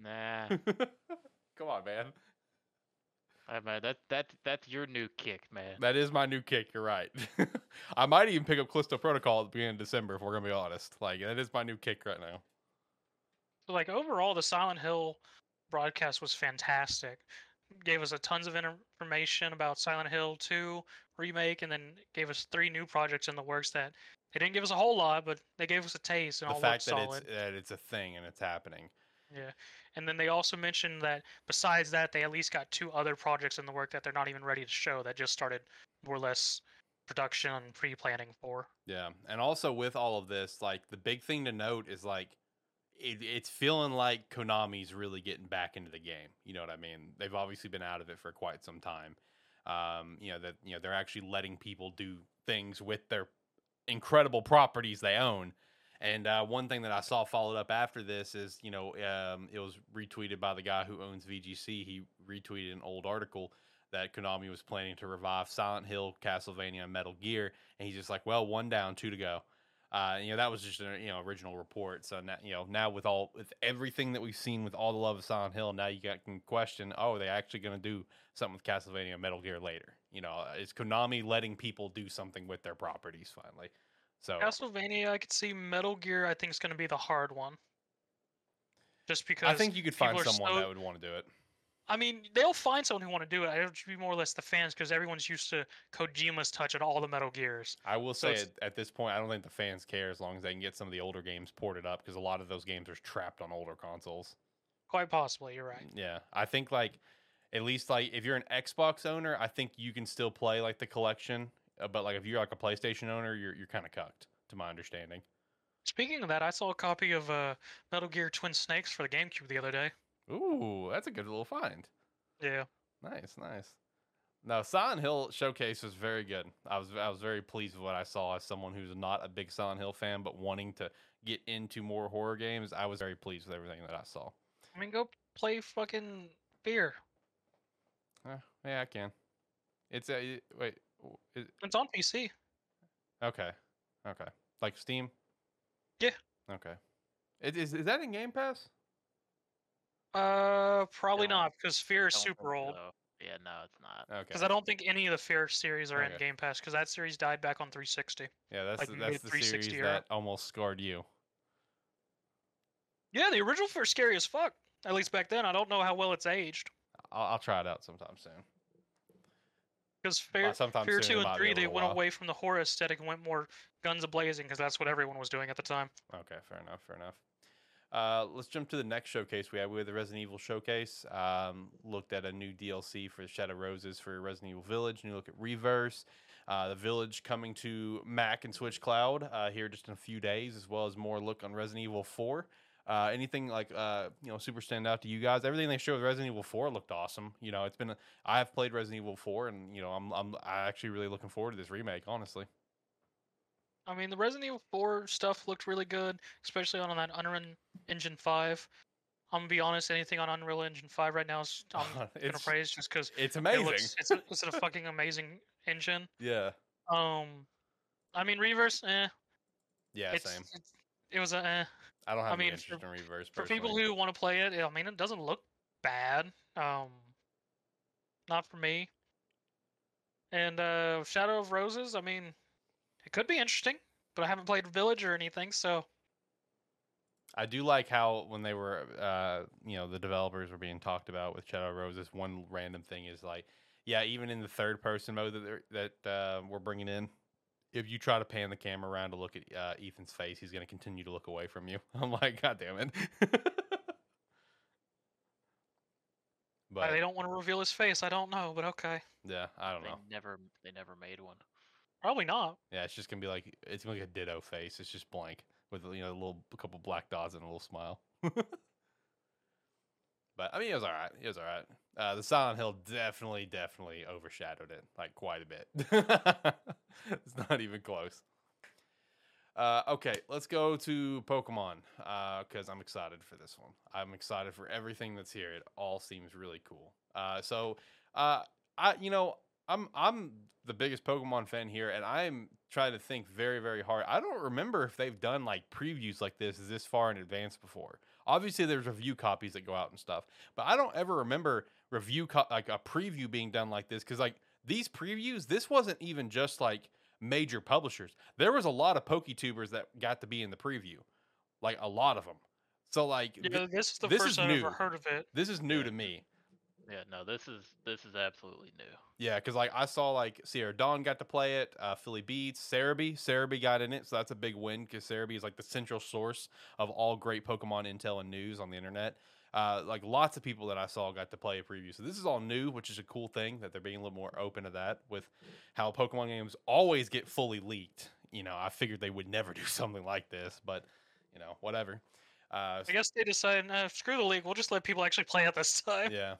Nah, Come on, man. I mean, that that that's your new kick, man. That is my new kick. You're right. I might even pick up Callisto Protocol at the beginning of December if we're gonna be honest. Like that is my new kick right now. So like overall, the Silent Hill broadcast was fantastic. Gave us a tons of information about Silent Hill 2 remake, and then gave us three new projects in the works that they didn't give us a whole lot, but they gave us a taste and the all fact that solid. it's that it's a thing and it's happening. Yeah. And then they also mentioned that besides that, they at least got two other projects in the work that they're not even ready to show that just started more or less production and pre planning for. Yeah, and also with all of this, like the big thing to note is like it, it's feeling like Konami's really getting back into the game. You know what I mean? They've obviously been out of it for quite some time. Um, you know that you know they're actually letting people do things with their incredible properties they own. And uh, one thing that I saw followed up after this is, you know, um, it was retweeted by the guy who owns VGC. He retweeted an old article that Konami was planning to revive Silent Hill, Castlevania, and Metal Gear, and he's just like, "Well, one down, two to go." Uh, you know, that was just an you know original report. So now, you know, now with all with everything that we've seen with all the love of Silent Hill, now you got can question, oh, are they actually going to do something with Castlevania, and Metal Gear later? You know, uh, is Konami letting people do something with their properties finally? So Castlevania, I could see Metal Gear, I think is going to be the hard one. Just because I think you could find someone so- that would want to do it. I mean, they'll find someone who want to do it. It'll be more or less the fans because everyone's used to Kojima's touch on all the Metal Gears. I will So say at, at this point, I don't think the fans care as long as they can get some of the older games ported up because a lot of those games are trapped on older consoles. Quite possibly, you're right. Yeah, I think like at least like if you're an Xbox owner, I think you can still play like the collection. Uh, but like if you're like a PlayStation owner, you're you're kind of cucked, to my understanding. Speaking of that, I saw a copy of uh, Metal Gear Twin Snakes for the GameCube the other day. Ooh, that's a good little find. Yeah. Nice, nice. No, Silent Hill showcase was very good. I was I was very pleased with what I saw as someone who's not a big Silent Hill fan but wanting to get into more horror games. I was very pleased with everything that I saw. I mean, go play fucking Fear. Uh, yeah, I can. It's a wait. Is, It's on PC. okay, okay. Like Steam. Yeah. Okay. It, is is that in Game Pass? Uh, probably Don't- not because Fear is Don't super old. so. Yeah, no, it's not. Okay. Because I don't think any of the Fear series are in Okay. Game Pass because that series died back on 360. Yeah, that's like the, that's the 360 series era. that almost scarred you. Yeah, the original Fear scary as fuck. At least back then. I don't know how well it's aged. I'll, I'll try it out sometime soon. Because Fear, sometime Fear soon, it 2 might and be a 3, they little went while. away from the horror aesthetic and went more guns a blazing because that's what everyone was doing at the time. Okay, fair enough, fair enough. Uh, let's jump to the next showcase we had. We had the Resident Evil showcase. Um, looked at a new DLC for Shadow Roses for Resident Evil Village. New look at Reverse. Uh, the Village coming to Mac and Switch Cloud uh, here just in a few days, as well as more look on Resident Evil 4. Uh, anything like uh, you know super stand out to you guys? Everything they showed with Resident Evil 4 looked awesome. You know, it's been a, I have played Resident Evil 4, and you know I'm I'm actually really looking forward to this remake. Honestly, I mean, the Resident Evil 4 stuff looked really good, especially on that Unreal Engine 5. I'm gonna be honest, anything on Unreal Engine 5 right now is I'm gonna praise just because it's it amazing. looks it's a, it's a fucking amazing engine. yeah, Um, I mean, Reverse, eh, yeah, it's, same. it's it was a eh. I don't have any mean, interest for- in reverse. for people who want to play it. I mean, it doesn't look bad. Um, not for me. And uh, Shadows of Rose, I mean, it could be interesting, but I haven't played Village or anything, so I do like how when they were, uh, you know, the developers were being talked about with Shadow Roses. One random thing is like, yeah, even in the third person mode that that uh, we're bringing in, if you try to pan the camera around to look at uh, Ethan's face, he's going to continue to look away from you. I'm like, God damn it. but they don't want to reveal his face. I don't know, but okay, yeah, I don't They know. never, they never made one. Probably not. Yeah, it's just gonna be like it's gonna be like a ditto face. It's just blank with you know a little a couple black dots and a little smile. but I mean, it was all right. It was all right. Uh, the Silent Hill definitely, definitely overshadowed it like quite a bit. it's not even close. Uh, okay, let's go to Pokemon because I'm excited for this one. I'm excited for everything that's here. It all seems really cool. Uh, so, uh, I you know I'm I'm the biggest Pokemon fan here, and I'm trying to think very very hard. I don't remember if they've done like previews like this this far in advance before. Obviously, there's review copies that go out and stuff, but I don't ever remember review co- like a preview being done like this because like these previews, this wasn't even just like major publishers. There was a lot of PokeTubers that got to be in the preview, like a lot of them. So like thi- know, this is the this first is I've ever new. heard of it. this is new Yeah. to me. Yeah, no, this is this is absolutely new. Yeah, because like I saw like Sierra Dawn got to play it, uh, Philly Beats, Serebii, Serebii got in it, so that's a big win because Serebii is like the central source of all great Pokemon intel and news on the internet. Uh, like lots of people that I saw got to play a preview, so this is all new, which is a cool thing that they're being a little more open to that. With how Pokemon games always get fully leaked, you know, I figured they would never do something like this, but you know, whatever. Uh, I guess they decided, nah, screw the league. We'll just let people actually play it this time. yeah.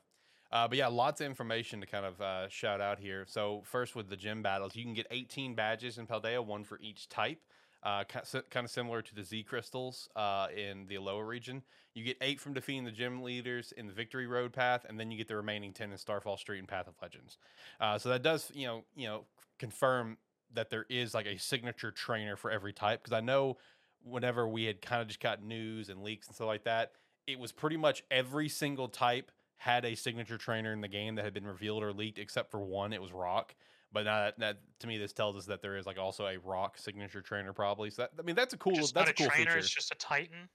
Uh, but yeah, lots of information to kind of uh, shout out here. So first with the gym battles, you can get 18 badges in Paldea, one for each type. Uh, kind of similar to the Z crystals uh, in the Alola region. You get eight from defeating the gym leaders in the Victory Road path, and then you get the remaining 10 in Starfall Street and Path of Legends. Uh, so that does, you know, you know, confirm that there is like a signature trainer for every type. Because I know whenever we had kind of just got news and leaks and stuff like that, it was pretty much every single type had a signature trainer in the game that had been revealed or leaked, except for one. It was Rock. But now that, that to me, this tells us that there is like also a Rock signature trainer, probably. So that, I mean, that's a cool. Just that's not a cool trainer, feature. it's just a Titan.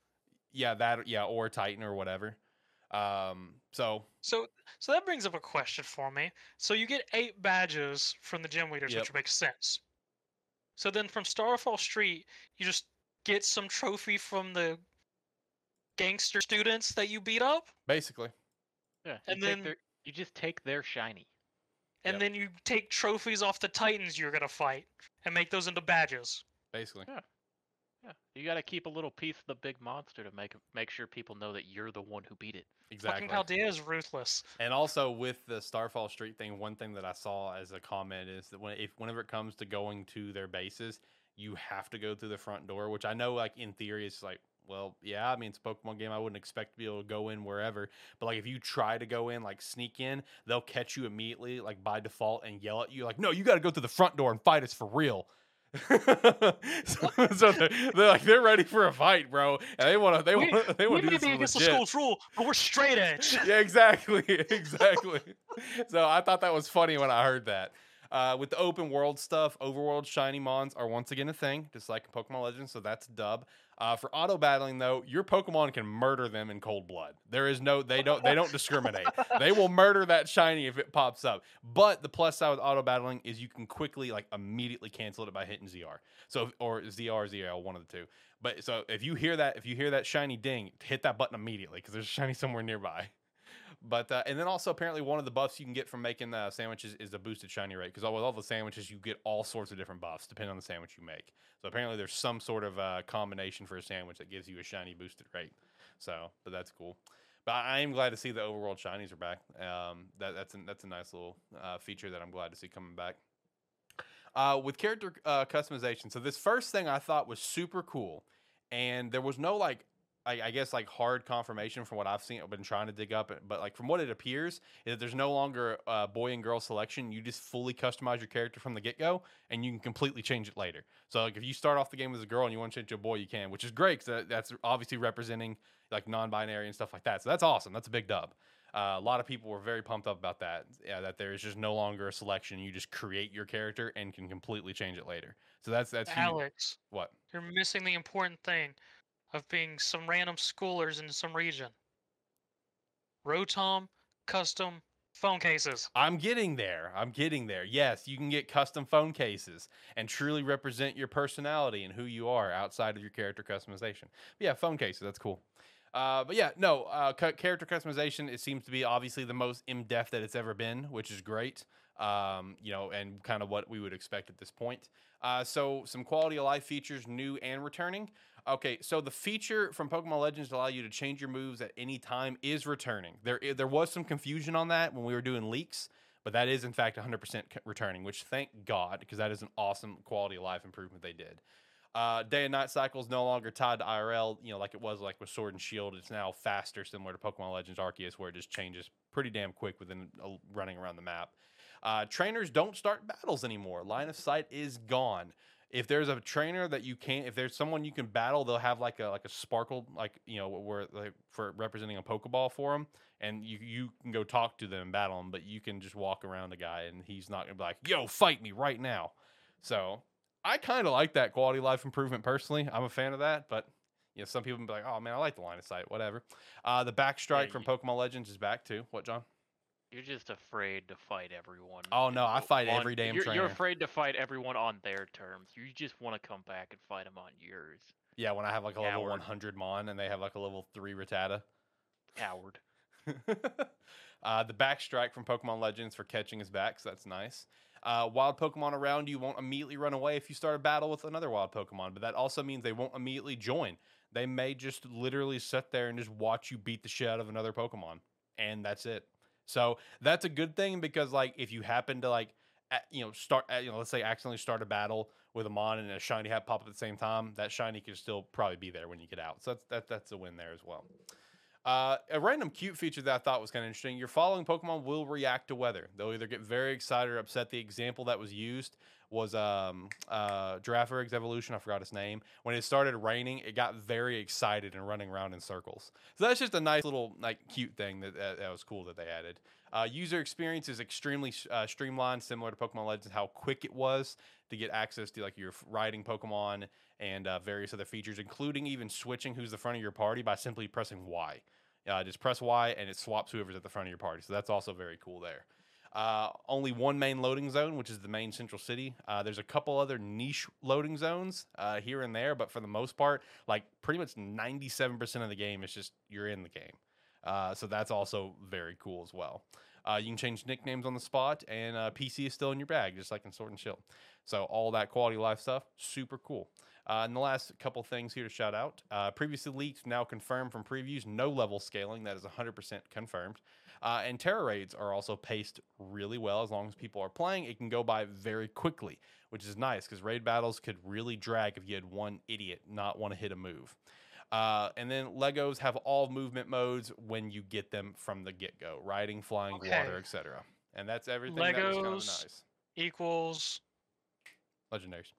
Yeah, that yeah, or Titan or whatever. Um, so So so that brings up a question for me. So you get eight badges from the gym leaders, Yep. which makes sense. So then from Starfall Street, you just get some trophy from the gangster students that you beat up, basically, Yeah. You And then- their, you just take their shiny. and Yep. then you take trophies off the titans you're gonna fight and make those into badges. basically. Yeah. Yeah. You got to keep a little piece of the big monster to make make sure people know that you're the one who beat it. Exactly. Fucking Paldea is ruthless. And also with the Starfall Street thing, one thing that I saw as a comment is that when if whenever it comes to going to their bases, you have to go through the front door, which I know like in theory is like, well, yeah, I mean it's a Pokemon game. I wouldn't expect to be able to go in wherever. But like if you try to go in, like sneak in, they'll catch you immediately, like by default, and yell at you, like, no, you gotta go through the front door and fight us for real. so, so they're, they're like they're ready for a fight, bro. And they they wanna they We wanna do this be against the school's rule, but we're straight edge. yeah, exactly, exactly. so I thought that was funny when I heard that. Uh, with the open world stuff, overworld shiny mons are once again a thing, just like Pokemon Legends. So that's a dub. Uh, for auto battling though, your Pokemon can murder them in cold blood. There is no, they don't, they don't discriminate. they will murder that shiny if it pops up. But the plus side with auto battling is you can quickly, like, immediately cancel it by hitting ZR. So or ZR, ZL, one of the two. But so if you hear that, if you hear that shiny ding, hit that button immediately because there's a shiny somewhere nearby. But uh, and then also apparently one of the buffs you can get from making uh, sandwiches is a boosted shiny rate because with all the sandwiches you get all sorts of different buffs depending on the sandwich you make. So apparently there's some sort of uh, combination for a sandwich that gives you a shiny boosted rate. So, but that's cool. But I am glad to see the overworld shinies are back. Um, that, that's a, that's a nice little uh, feature that I'm glad to see coming back. Uh, with character customization, so this first thing I thought was super cool, and there was no like I, I guess like hard confirmation from what I've seen. I've been trying to dig up, but like from what it appears, is that there's no longer uh, boy and girl selection. You just fully customize your character from the get go, and you can completely change it later. So like if you start off the game as a girl and you want to change to a boy, you can, which is great because that, that's obviously representing like non-binary and stuff like that. So that's awesome. That's a big dub. Uh, a lot of people were very pumped up about that. Yeah, that there is just no longer a selection. You just create your character and can completely change it later. So that's that's huge. Alex, What? you're missing the important thing of being some random schoolers in some region. Rotom custom phone cases. I'm getting there. I'm getting there. Yes, you can get custom phone cases and truly represent your personality and who you are outside of your character customization. But yeah, phone cases. That's cool. Uh, but yeah, no, uh, character customization. It seems to be obviously the most in depth that it's ever been, which is great. Um, you know, and kind of what we would expect at this point. Uh, so some quality of life features, new and returning. Okay, so the feature from Pokemon Legends to allow you to change your moves at any time is returning. There, there was some confusion on that when we were doing leaks, but that is in fact 100% returning, which thank God because that is an awesome quality of life improvement they did. Uh, day and night cycles no longer tied to IRL, you know, like it was like with Sword and Shield. It's now faster, similar to Pokemon Legends Arceus, where it just changes pretty damn quick within uh, running around the map. Uh, trainers don't start battles anymore. Line of sight is gone. If there's a trainer that you can't, if there's someone you can battle, they'll have like a like a sparkle, like you know, where like for representing a Pokeball for them, and you you can go talk to them and battle them, but you can just walk around a guy and he's not gonna be like, "Yo, fight me right now." So I kind of like that quality life improvement personally. I'm a fan of that, but you know, some people be like, "Oh man, I like the line of sight." Whatever. Uh, the backstrike Yeah, from you- Pokemon Legends is back too. What, John? You're just afraid to fight everyone. Oh, no, I fight on- every damn you're, trainer. You're afraid to fight everyone on their terms. You just want to come back and fight them on yours. Yeah, when I have like a level Coward. 100 Mon and they have like a level three Rattata. Coward. uh, the backstrike from Pokemon Legends for catching his back, so that's nice. Uh, wild Pokemon around you won't immediately run away if you start a battle with another wild Pokemon, but that also means they won't immediately join. They may just literally sit there and just watch you beat the shit out of another Pokemon, and that's it. So that's a good thing because like if you happen to like you know start you know let's say accidentally start a battle with a mon and a shiny hat pop up at the same time, that shiny could still probably be there when you get out. So that's that that's a win there as well. Uh, a random cute feature that I thought was kind of interesting. Your following Pokemon will react to weather. They'll either get very excited or upset. The example that was used was um, uh, Girafarig evolution. I forgot its name. When it started raining, it got very excited and running around in circles. So that's just a nice little like cute thing that that, that was cool that they added. Uh, user experience is extremely uh, streamlined, similar to Pokemon Legends. How quick it was to get access to like your riding Pokemon and uh, various other features, including even switching who's the front of your party by simply pressing Y. Uh, just press Y and it swaps whoever's at the front of your party. So that's also very cool there. Uh, only one main loading zone, which is the main central city. Uh, there's a couple other niche loading zones uh, here and there, but for the most part, like pretty much 97% of the game is just you're in the game. Uh, so that's also very cool as well. Uh, you can change nicknames on the spot, and uh, PC is still in your bag, just like in Sword and Shield. So all that quality of life stuff, super cool. Uh, and the last couple things here to shout out. Uh, previously leaked, now confirmed from previews, no level scaling. That is 100% confirmed. Uh, and Tera raids are also paced really well. As long as people are playing, it can go by very quickly, which is nice because raid battles could really drag if you had one idiot not want to hit a move. Uh, and then Legos have all movement modes when you get them from the get go riding, flying, Okay. water, etc. And that's everything that was kind of Legos. nice. Equals Legendaries.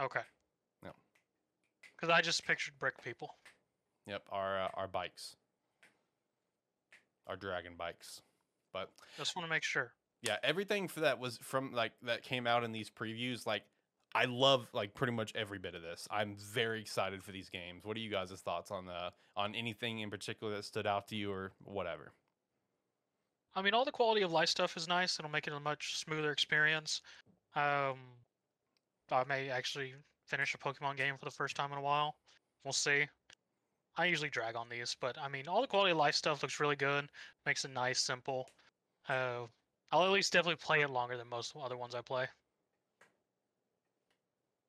okay. No. Because I just pictured brick people. Yep, our uh, our bikes, our dragon bikes. But Just want to make sure. yeah, everything for that was from like that came out in these previews. Like, I love like pretty much every bit of this. I'm very excited for these games. What are you guys' thoughts on the on anything in particular that stood out to you or whatever? I mean, all the quality of life stuff is nice. It'll make it a much smoother experience. Um, I may actually finish a Pokemon game for the first time in a while. We'll see. I usually drag on these, but I mean, all the quality of life stuff looks really good. Makes it nice, simple. Uh, I'll at least definitely play it longer than most other ones I play.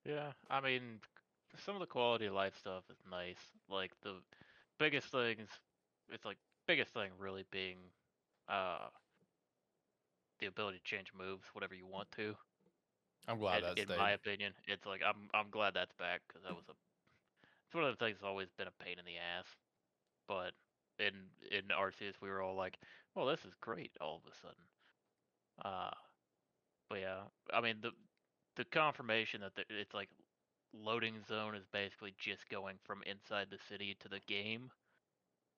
Yeah, I mean, some of the quality of life stuff is nice. Like the biggest things, it's like biggest thing really being uh the ability to change moves whatever you want to. I'm glad in, that's in stayed. my opinion, it's like I'm I'm glad that's back because that was a it's one of the things that's always been a pain in the ass. But in in Arceus, we were all like, "Well, this is great!" All of a sudden. Uh, but yeah, I mean the the confirmation that the, it's like loading zone is basically just going from inside the city to the game.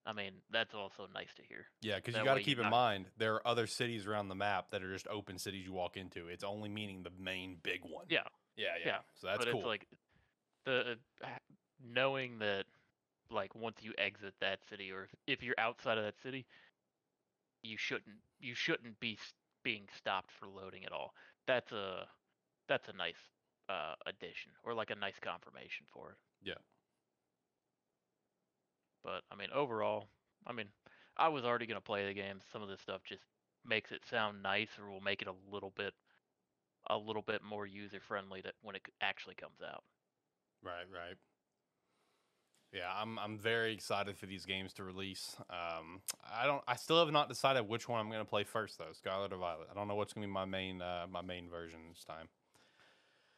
I mean, that's also nice to hear. Yeah, because you got to keep in not- mind there are other cities around the map that are just open cities you walk into. It's only meaning the main big one. Yeah, yeah, yeah. yeah, So that's but cool. it's like the uh, knowing that like once you exit that city or if, you're outside of that city you shouldn't you shouldn't be being stopped for loading at all that's a that's a nice uh addition or like a nice confirmation for it Yeah. but i mean overall i mean i was already going to play the game some of this stuff just makes it sound nice or will make it a little bit a little bit more user friendly that when it actually comes out Right, right. Yeah, I'm I'm very excited for these games to release. Um, I don't. I still have not decided which one I'm going to play first, though. Scarlet or Violet. I don't know what's going to be my main uh, my main version this time.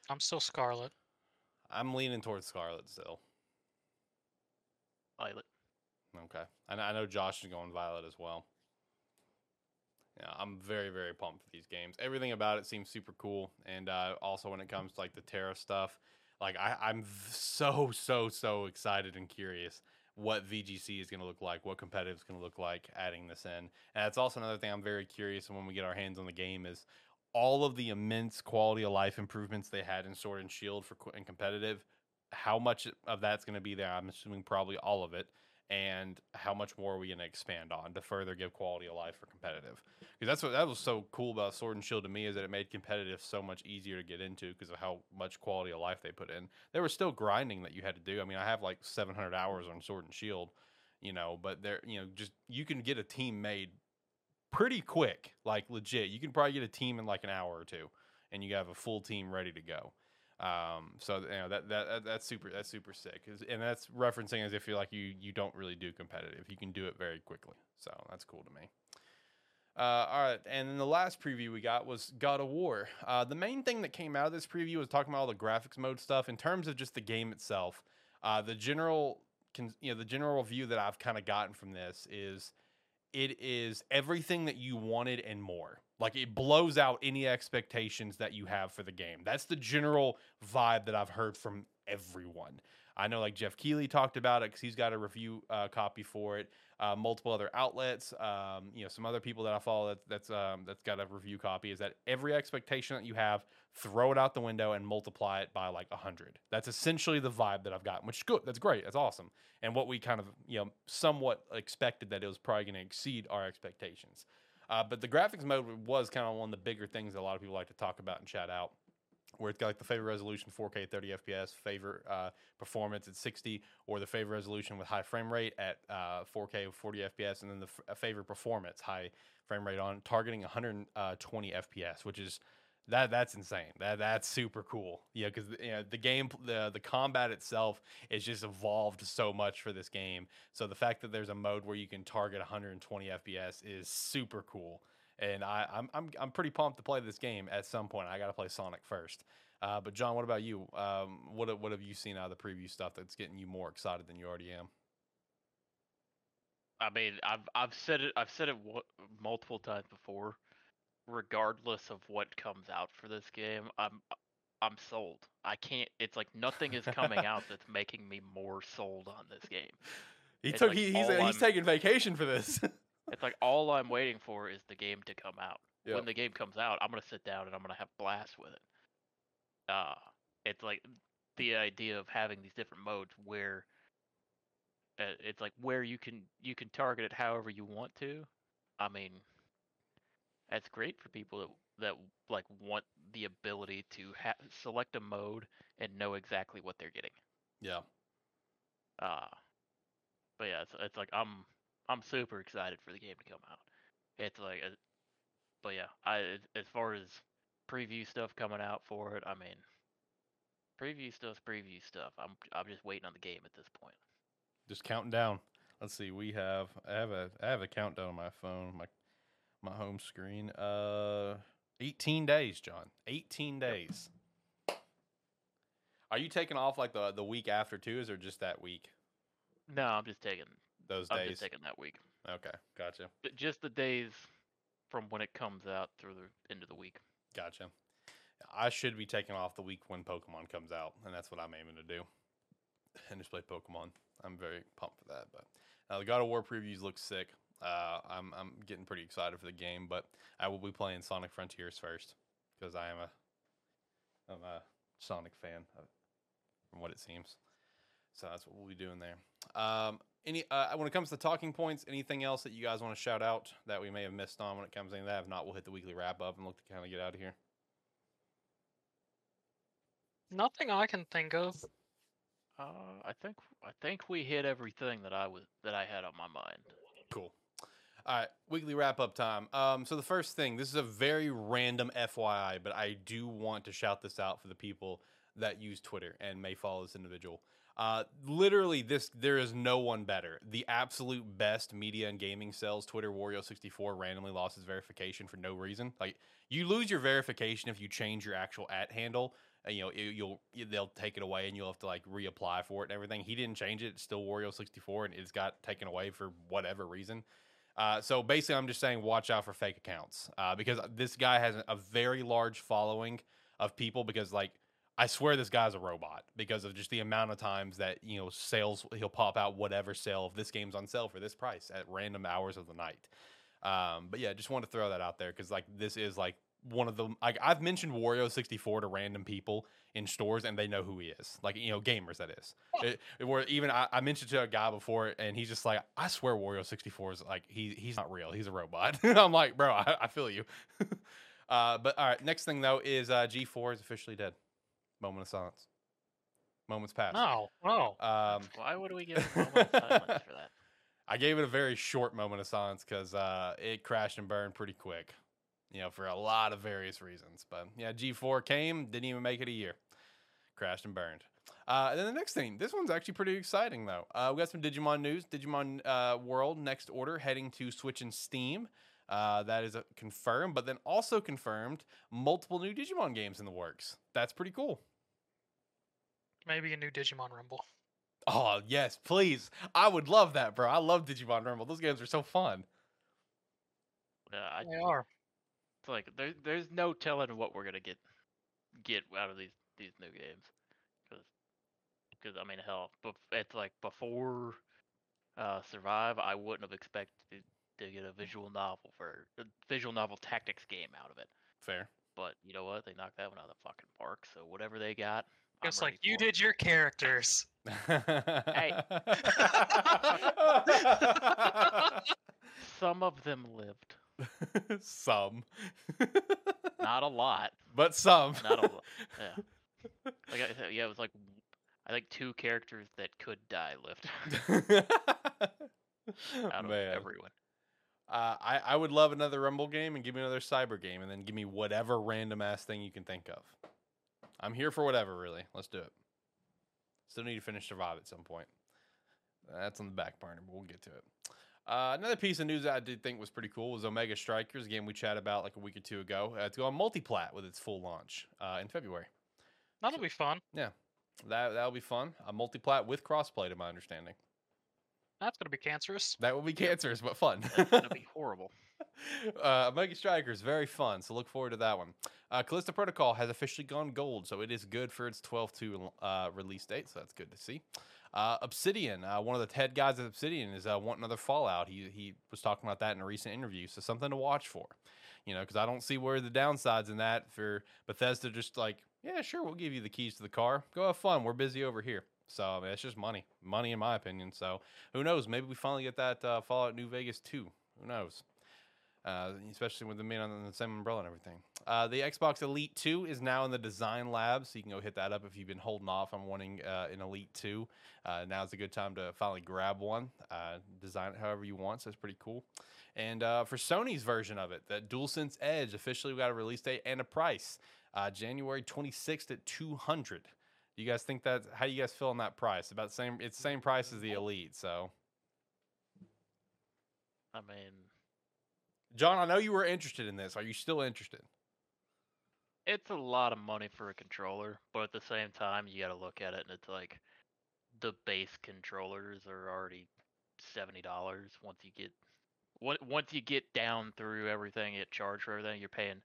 I'm still Scarlet. I'm leaning towards Scarlet still. Violet. Okay, and I know Josh is going Violet as well. Yeah, I'm very very pumped for these games. Everything about it seems super cool, and uh, also when it comes to like the Tera stuff, like I, I'm so so so excited and curious what VGC is going to look like, what competitive is going to look like adding this in. And that's also another thing I'm very curious when we get our hands on the game is all of the immense quality of life improvements they had in Sword and Shield for and competitive. How much of that's going to be there? I'm assuming probably all of it. And how much more are we going to expand on to further give quality of life for competitive? Because that's what that was so cool about Sword and Shield to me is that it made competitive so much easier to get into because of how much quality of life they put in. There was still grinding that you had to do. I mean, I have like 700 hours on Sword and Shield, you know, but there, you know, just you can get a team made pretty quick, like legit. You can probably get a team in like an hour or two, and you have a full team ready to go. Um, so you know that, that that that's super that's super sick, and that's referencing as if you're like you you don't really do competitive. You can do it very quickly, so that's cool to me. Uh, all right, and then the last preview we got was God of War. Uh, the main thing that came out of this preview was talking about all the graphics mode stuff. In terms of just the game itself, uh, the general, can, you know, the general view that I've kind of gotten from this is, it is everything that you wanted and more. Like it blows out any expectations that you have for the game. That's the general vibe that I've heard from everyone. I know like Geoff Keighley talked about it because he's got a review uh, copy for it. Uh, multiple other outlets, um, you know, some other people that I follow that, that's um, that's got a review copy. Is that every expectation that you have, throw it out the window and multiply it by like hundred. That's essentially the vibe that I've gotten, which is good. That's great. That's awesome. And what we kind of you know somewhat expected that it was probably going to exceed our expectations. Uh, but the graphics mode was kind of one of the bigger things that a lot of people like to talk about and chat out where it's got like the favorite resolution 4K 30 FPS, favorite uh, performance at 60, or the favorite resolution with high frame rate at uh, 4K 40 FPS, and then the f- favorite performance high frame rate on targeting 120 FPS, which is that that's insane. That that's super cool. Yeah, because you know, the game, the the combat itself is just evolved so much for this game. So the fact that there's a mode where you can target 120 FPS is super cool and I, I'm I'm I'm pretty pumped to play this game at some point. I got to play Sonic first. Uh, but John, what about you? Um, what what have you seen out of the preview stuff that's getting you more excited than you already am? I mean, I've I've said it I've said it w- multiple times before. Regardless of what comes out for this game, I'm I'm sold. I can't. It's like nothing is coming out that's making me more sold on this game. He It's took like he, he's all he's taking vacation for this. It's like all I'm waiting for is the game to come out. Yep. When the game comes out, I'm gonna sit down and I'm gonna have blast with it. Uh it's like the idea of having these different modes where uh, it's like where you can you can target it however you want to. I mean, that's great for people that that like want the ability to ha- select a mode and know exactly what they're getting. yeah, Uh but yeah, it's, it's like I'm I'm super excited for the game to come out. It's like, a, but yeah, I as- as far as preview stuff coming out for it, I mean, preview stuff's preview stuff. I'm I'm just waiting on the game at this point. just counting down. Let's see. We have I have a I have a countdown on my phone, my my home screen. Uh, 18 days, John. 18 days. Are you taking off like the the week after too? Is or just that week? No, I'm just taking Those I'm days. just taking that week. Okay, gotcha. J- Just the days from when it comes out through the end of the week. Gotcha. I should be taking off the week when Pokemon comes out, and that's what I'm aiming to do. And just play Pokemon. I'm very pumped for that. But now the God of War previews look sick. Uh, I'm I'm getting pretty excited for the game, but I will be playing Sonic Frontiers first because I am a I'm a Sonic fan, uh, from what it seems. So that's what we'll be doing there. Um, any uh, when it comes to talking points, anything else that you guys want to shout out that we may have missed on when it comes to any that? If not, we'll hit the weekly wrap up and look to kind of get out of here. Nothing I can think of. Uh, I think I think we hit everything that I was that I had on my mind. Cool. All right, weekly wrap up time. Um, so the first thing, this is a very random FYI, but I do want to shout this out for the people that use Twitter and may follow this individual. Uh, literally, this there is no one better. The absolute best media and gaming sells. Twitter Wario64 randomly lost his verification for no reason. Like you lose your verification if you change your actual at handle. uh, You know, it, you'll they'll take it away and you'll have to like reapply for it and everything. He didn't change it. It's still Wario64 and it's got taken away for whatever reason. Uh, so basically, I'm just saying, watch out for fake accounts uh, because this guy has a very large following of people. Because like, I swear this guy's a robot because of just the amount of times that you know sales he'll pop out whatever sale if this game's on sale for this price at random hours of the night. Um, but yeah, just want to throw that out there because like this is like one of the like I've mentioned Wario 64 to random people in stores and they know who he is. Like you know gamers that is. It, it- where even I, I mentioned to a guy before and he's just like I swear Wario 64 is like he he's not real. He's a robot. I'm like, bro, I, I feel you. uh, but all right, next thing though is uh, G4 is officially dead. Moment of silence. Moments passed. No, no. Um, Why would we give a moment of silence for that? I gave it a very short moment of silence because uh, it crashed and burned pretty quick, you know, for a lot of various reasons. But yeah, G4 came, didn't even make it a year, crashed and burned. Uh, and then the next thing, this one's actually pretty exciting though. Uh, we got some Digimon news. Digimon uh, World Next Order heading to Switch and Steam. Uh, that is uh, confirmed, but then also confirmed multiple new Digimon games in the works. That's pretty cool. Maybe a new Digimon Rumble. Oh yes, please. I would love that, bro. I love Digimon Rumble. Those games are so fun. Uh, I, They are. It's like there, there's no telling what we're gonna get get out of these these new games, because I mean hell, but it's like before uh, Survive, I wouldn't have expected to get a visual novel for a visual novel tactics game out of it. Fair. But you know what? They knocked that one out of the fucking park. So whatever they got, I'm It's like you it. did your characters. Hey. Some of them lived, some. not a lot. but some. Not a lot. Yeah. Like I said, yeah, it was like I think two characters that could die lived out of Man. everyone. Uh, I, I would love another Rumble game and give me another Cyber game and then give me whatever random ass thing you can think of. I'm here for whatever, really. Let's do it. Still need to finish Survive at some point. That's on the back burner, but we'll get to it. Uh, another piece of news that I did think was pretty cool was Omega Strikers, a game we chatted about like a week or two ago. Uh, it's going multiplat with its full launch uh, in February. That'll be fun. Yeah, that that'll be fun. A multiplat with crossplay, to my understanding. That's gonna be cancerous. That will be cancerous, but fun. Gonna be horrible. uh, Mega Strikers, very fun. So look forward to that one. Uh, Callisto Protocol has officially gone gold, so it is good for its 12 2 uh, release date. So that's good to see. Uh, Obsidian, uh, one of the head guys at Obsidian, is uh, wanting another Fallout. He he was talking about that in a recent interview. So something to watch for, you know, because I don't see where the downsides in that for Bethesda. Just like, yeah, sure, we'll give you the keys to the car. Go have fun. We're busy over here. So I mean, it's just money, money in my opinion. So who knows? Maybe we finally get that uh, Fallout New Vegas 2. Who knows? Uh, especially with them being under the same umbrella and everything. Uh, the Xbox Elite 2 is now in the design lab, so you can go hit that up if you've been holding off on wanting uh, an Elite 2. Uh, now's a good time to finally grab one. Uh, design it however you want, so it's pretty cool. And uh, for Sony's version of it, that DualSense Edge officially we got a release date and a price. January 26th at 200. Do you guys think that? How do you guys feel on that price? About the same. It's the same price as the Elite. So, I mean, John, I know you were interested in this. Are you still interested? it's a lot of money for a controller, but at the same time, you got to look at it and it's like the base controllers are already seventy dollars. Once you get once you get down through everything, it charge for everything, you're paying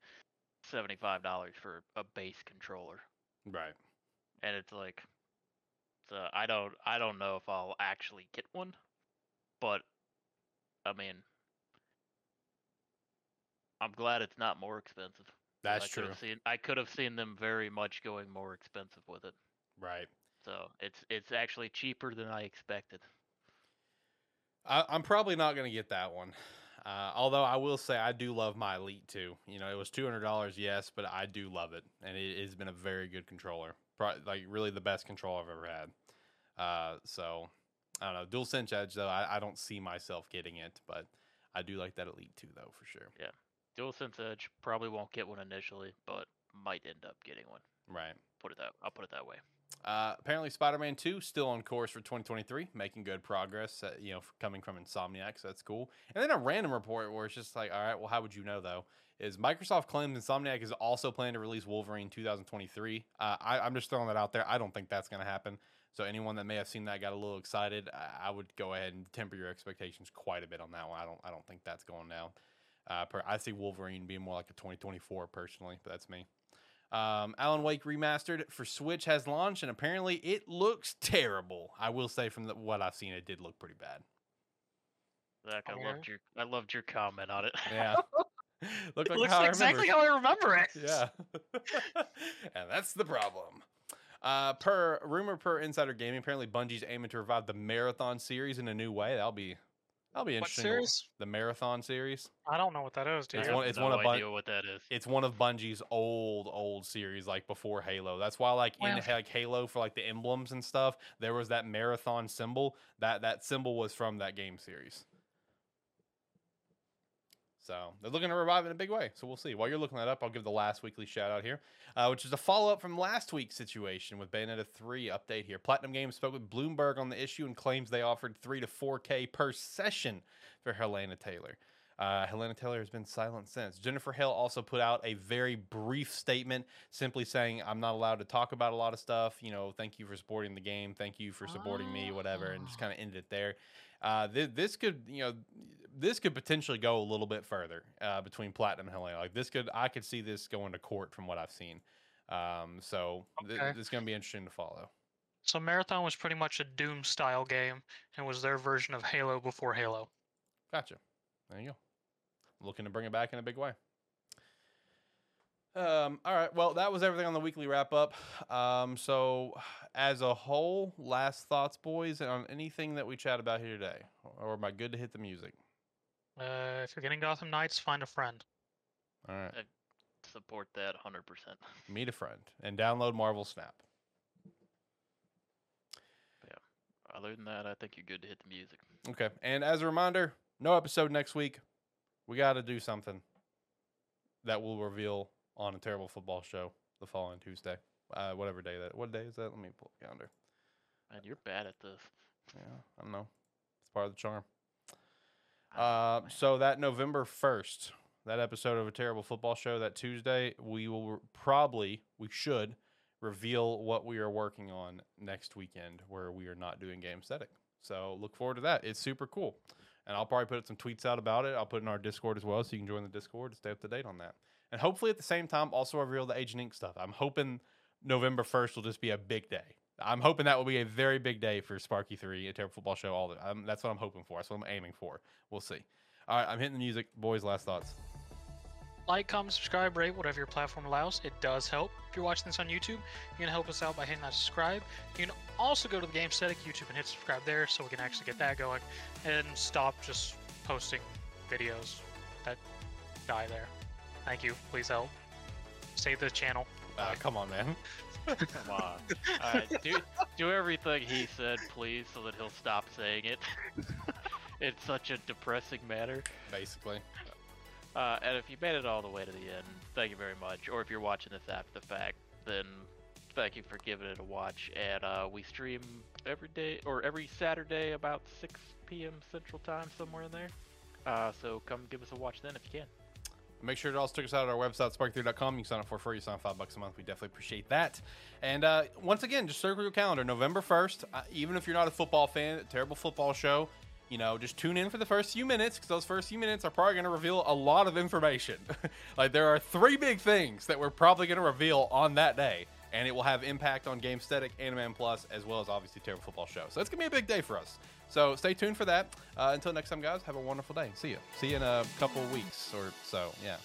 seventy five dollars for a base controller, Right. and it's like, so I don't I don't know if I'll actually get one, but I mean. I'm glad it's not more expensive. That's I true. Seen, I could have seen them very much going more expensive with it. Right. So it's it's actually cheaper than I expected. I, I'm probably not going to get that one. Uh, although I will say I do love my Elite 2. You know, it was $200, yes, but I do love it. And it has been a very good controller. Pro- like, really the best controller I've ever had. Uh, so, I don't know. DualSense Edge, though, I, I don't see myself getting it, but I do like that Elite 2, though, for sure. DualSense Edge probably won't get one initially, but might end up getting one. Right. Put it that I'll put it that way. Uh, apparently, Spider-Man Two still on course for 2023, making good progress. Uh, you know, coming from Insomniac, so that's cool. And then a random report where it's just like, all right, well, how would you know though? Is Microsoft claims Insomniac is also planning to release Wolverine 2023? Uh, I, I'm just throwing that out there. I don't think that's going to happen. So anyone that may have seen that got a little excited, I, I would go ahead and temper your expectations quite a bit on that one. I don't, I don't think that's going down. Uh, per, I see Wolverine being more like a 2024 personally, but that's me. Um, Alan Wake Remastered for Switch has launched, and apparently it looks terrible. I will say from the, what I've seen, it did look pretty bad. Zach, I loved your I loved your comment on it. Yeah, looked It looks how exactly remember. how I remember it. Yeah, and that's the problem. Uh, per rumor per Insider Gaming, apparently Bungie's aiming to revive the Marathon series in a new way. That'll be that'll be interesting. to- series? The Marathon series. I don't know what that is, dude. It's one- it's no one of Bun- what that is. It's one of Bungie's old, old series, like before Halo. That's why, like in like Halo for like the emblems and stuff, there was that marathon symbol. That that symbol was from that game series. So they're looking to revive in a big way. So we'll see. While you're looking that up, I'll give the last weekly shout out here, uh, which is a follow up from last week's situation with Bayonetta 3 update here. Platinum Games spoke with Bloomberg on the issue and claims they offered 3 to 4K per session for Hellena Taylor. Uh, Hellena Taylor has been silent since. Jennifer Hale also put out a very brief statement, simply saying, "I'm not allowed to talk about a lot of stuff. You know, thank you for supporting the game. Thank you for supporting me, whatever," and just kind of ended it there. Uh, th- this could, you know, this could potentially go a little bit further uh, between Platinum and Hellena. Like this could, I could see this going to court from what I've seen. Um, so th- Okay. is going to be interesting to follow. So Marathon was pretty much a Doom style game and was their version of Halo before Halo. Gotcha. There you go. Looking to bring it back in a big way. Um, all right. Well, that was everything on the weekly wrap up. Um, so, as a whole, last thoughts, boys, on anything that we chat about here today, or am I good to hit the music? Uh, if you're getting Gotham Knights, find a friend. All right. Support that 100%. Meet a friend and download Marvel Snap. Yeah. Other than that, I think you're good to hit the music. Okay. And as a reminder, no episode next week. We got to do something that we'll reveal on a terrible football show the following Tuesday. Uh, whatever day that. What day is that? Let me pull the calendar. Man, you're bad at this. Yeah, I don't know. It's part of the charm. I don't know, Uh, so that November first, that episode of a terrible football show that Tuesday, we will re- probably, we should reveal what we are working on next weekend, where we are not doing game static. So look forward to that. It's super cool, and I'll probably put some tweets out about it. I'll put it in our Discord as well, so you can join the Discord to stay up to date on that. And hopefully, at the same time, also reveal the Agent Ink stuff. I'm hoping November first will just be a big day. I'm hoping that will be a very big day for Sparky Three, a terrible football show. All the, um, that's what I'm hoping for. That's what I'm aiming for. We'll see. All right, I'm hitting the music, boys. Last thoughts. Like, comment, subscribe, rate, whatever your platform allows. It does help. If you're watching this on YouTube, you can help us out by hitting that subscribe. You can also go to the Game Static YouTube and hit subscribe there so we can actually get that going and stop just posting videos that die there. Thank you. Please help. Save the channel. Uh, come on, man. Come on. Alright, do, do everything he said, please, so that he'll stop saying it. it's such a depressing matter. Basically. Uh, and if you made it all the way to the end, thank you very much. Or if you're watching this after the fact, then thank you for giving it a watch. And uh, we stream every day or every Saturday about 6 p.m. Central Time, somewhere in there. Uh, so come give us a watch then if you can. Make sure to also check us out at our website, spark3.com. You can sign up for free. You sign up five bucks a month. We definitely appreciate that. And uh, once again, just circle your calendar. November 1st, uh, even if you're not a football fan, a terrible football show, you know, just tune in for the first few minutes because those first few minutes are probably going to reveal a lot of information. like, there are three big things that we're probably going to reveal on that day. And it will have impact on Game Static, Anime Plus, as well as obviously Terrible Football Show. So it's going to be a big day for us. So stay tuned for that. Uh, until next time, guys, have a wonderful day. See you. See you in a couple weeks or so. Yeah.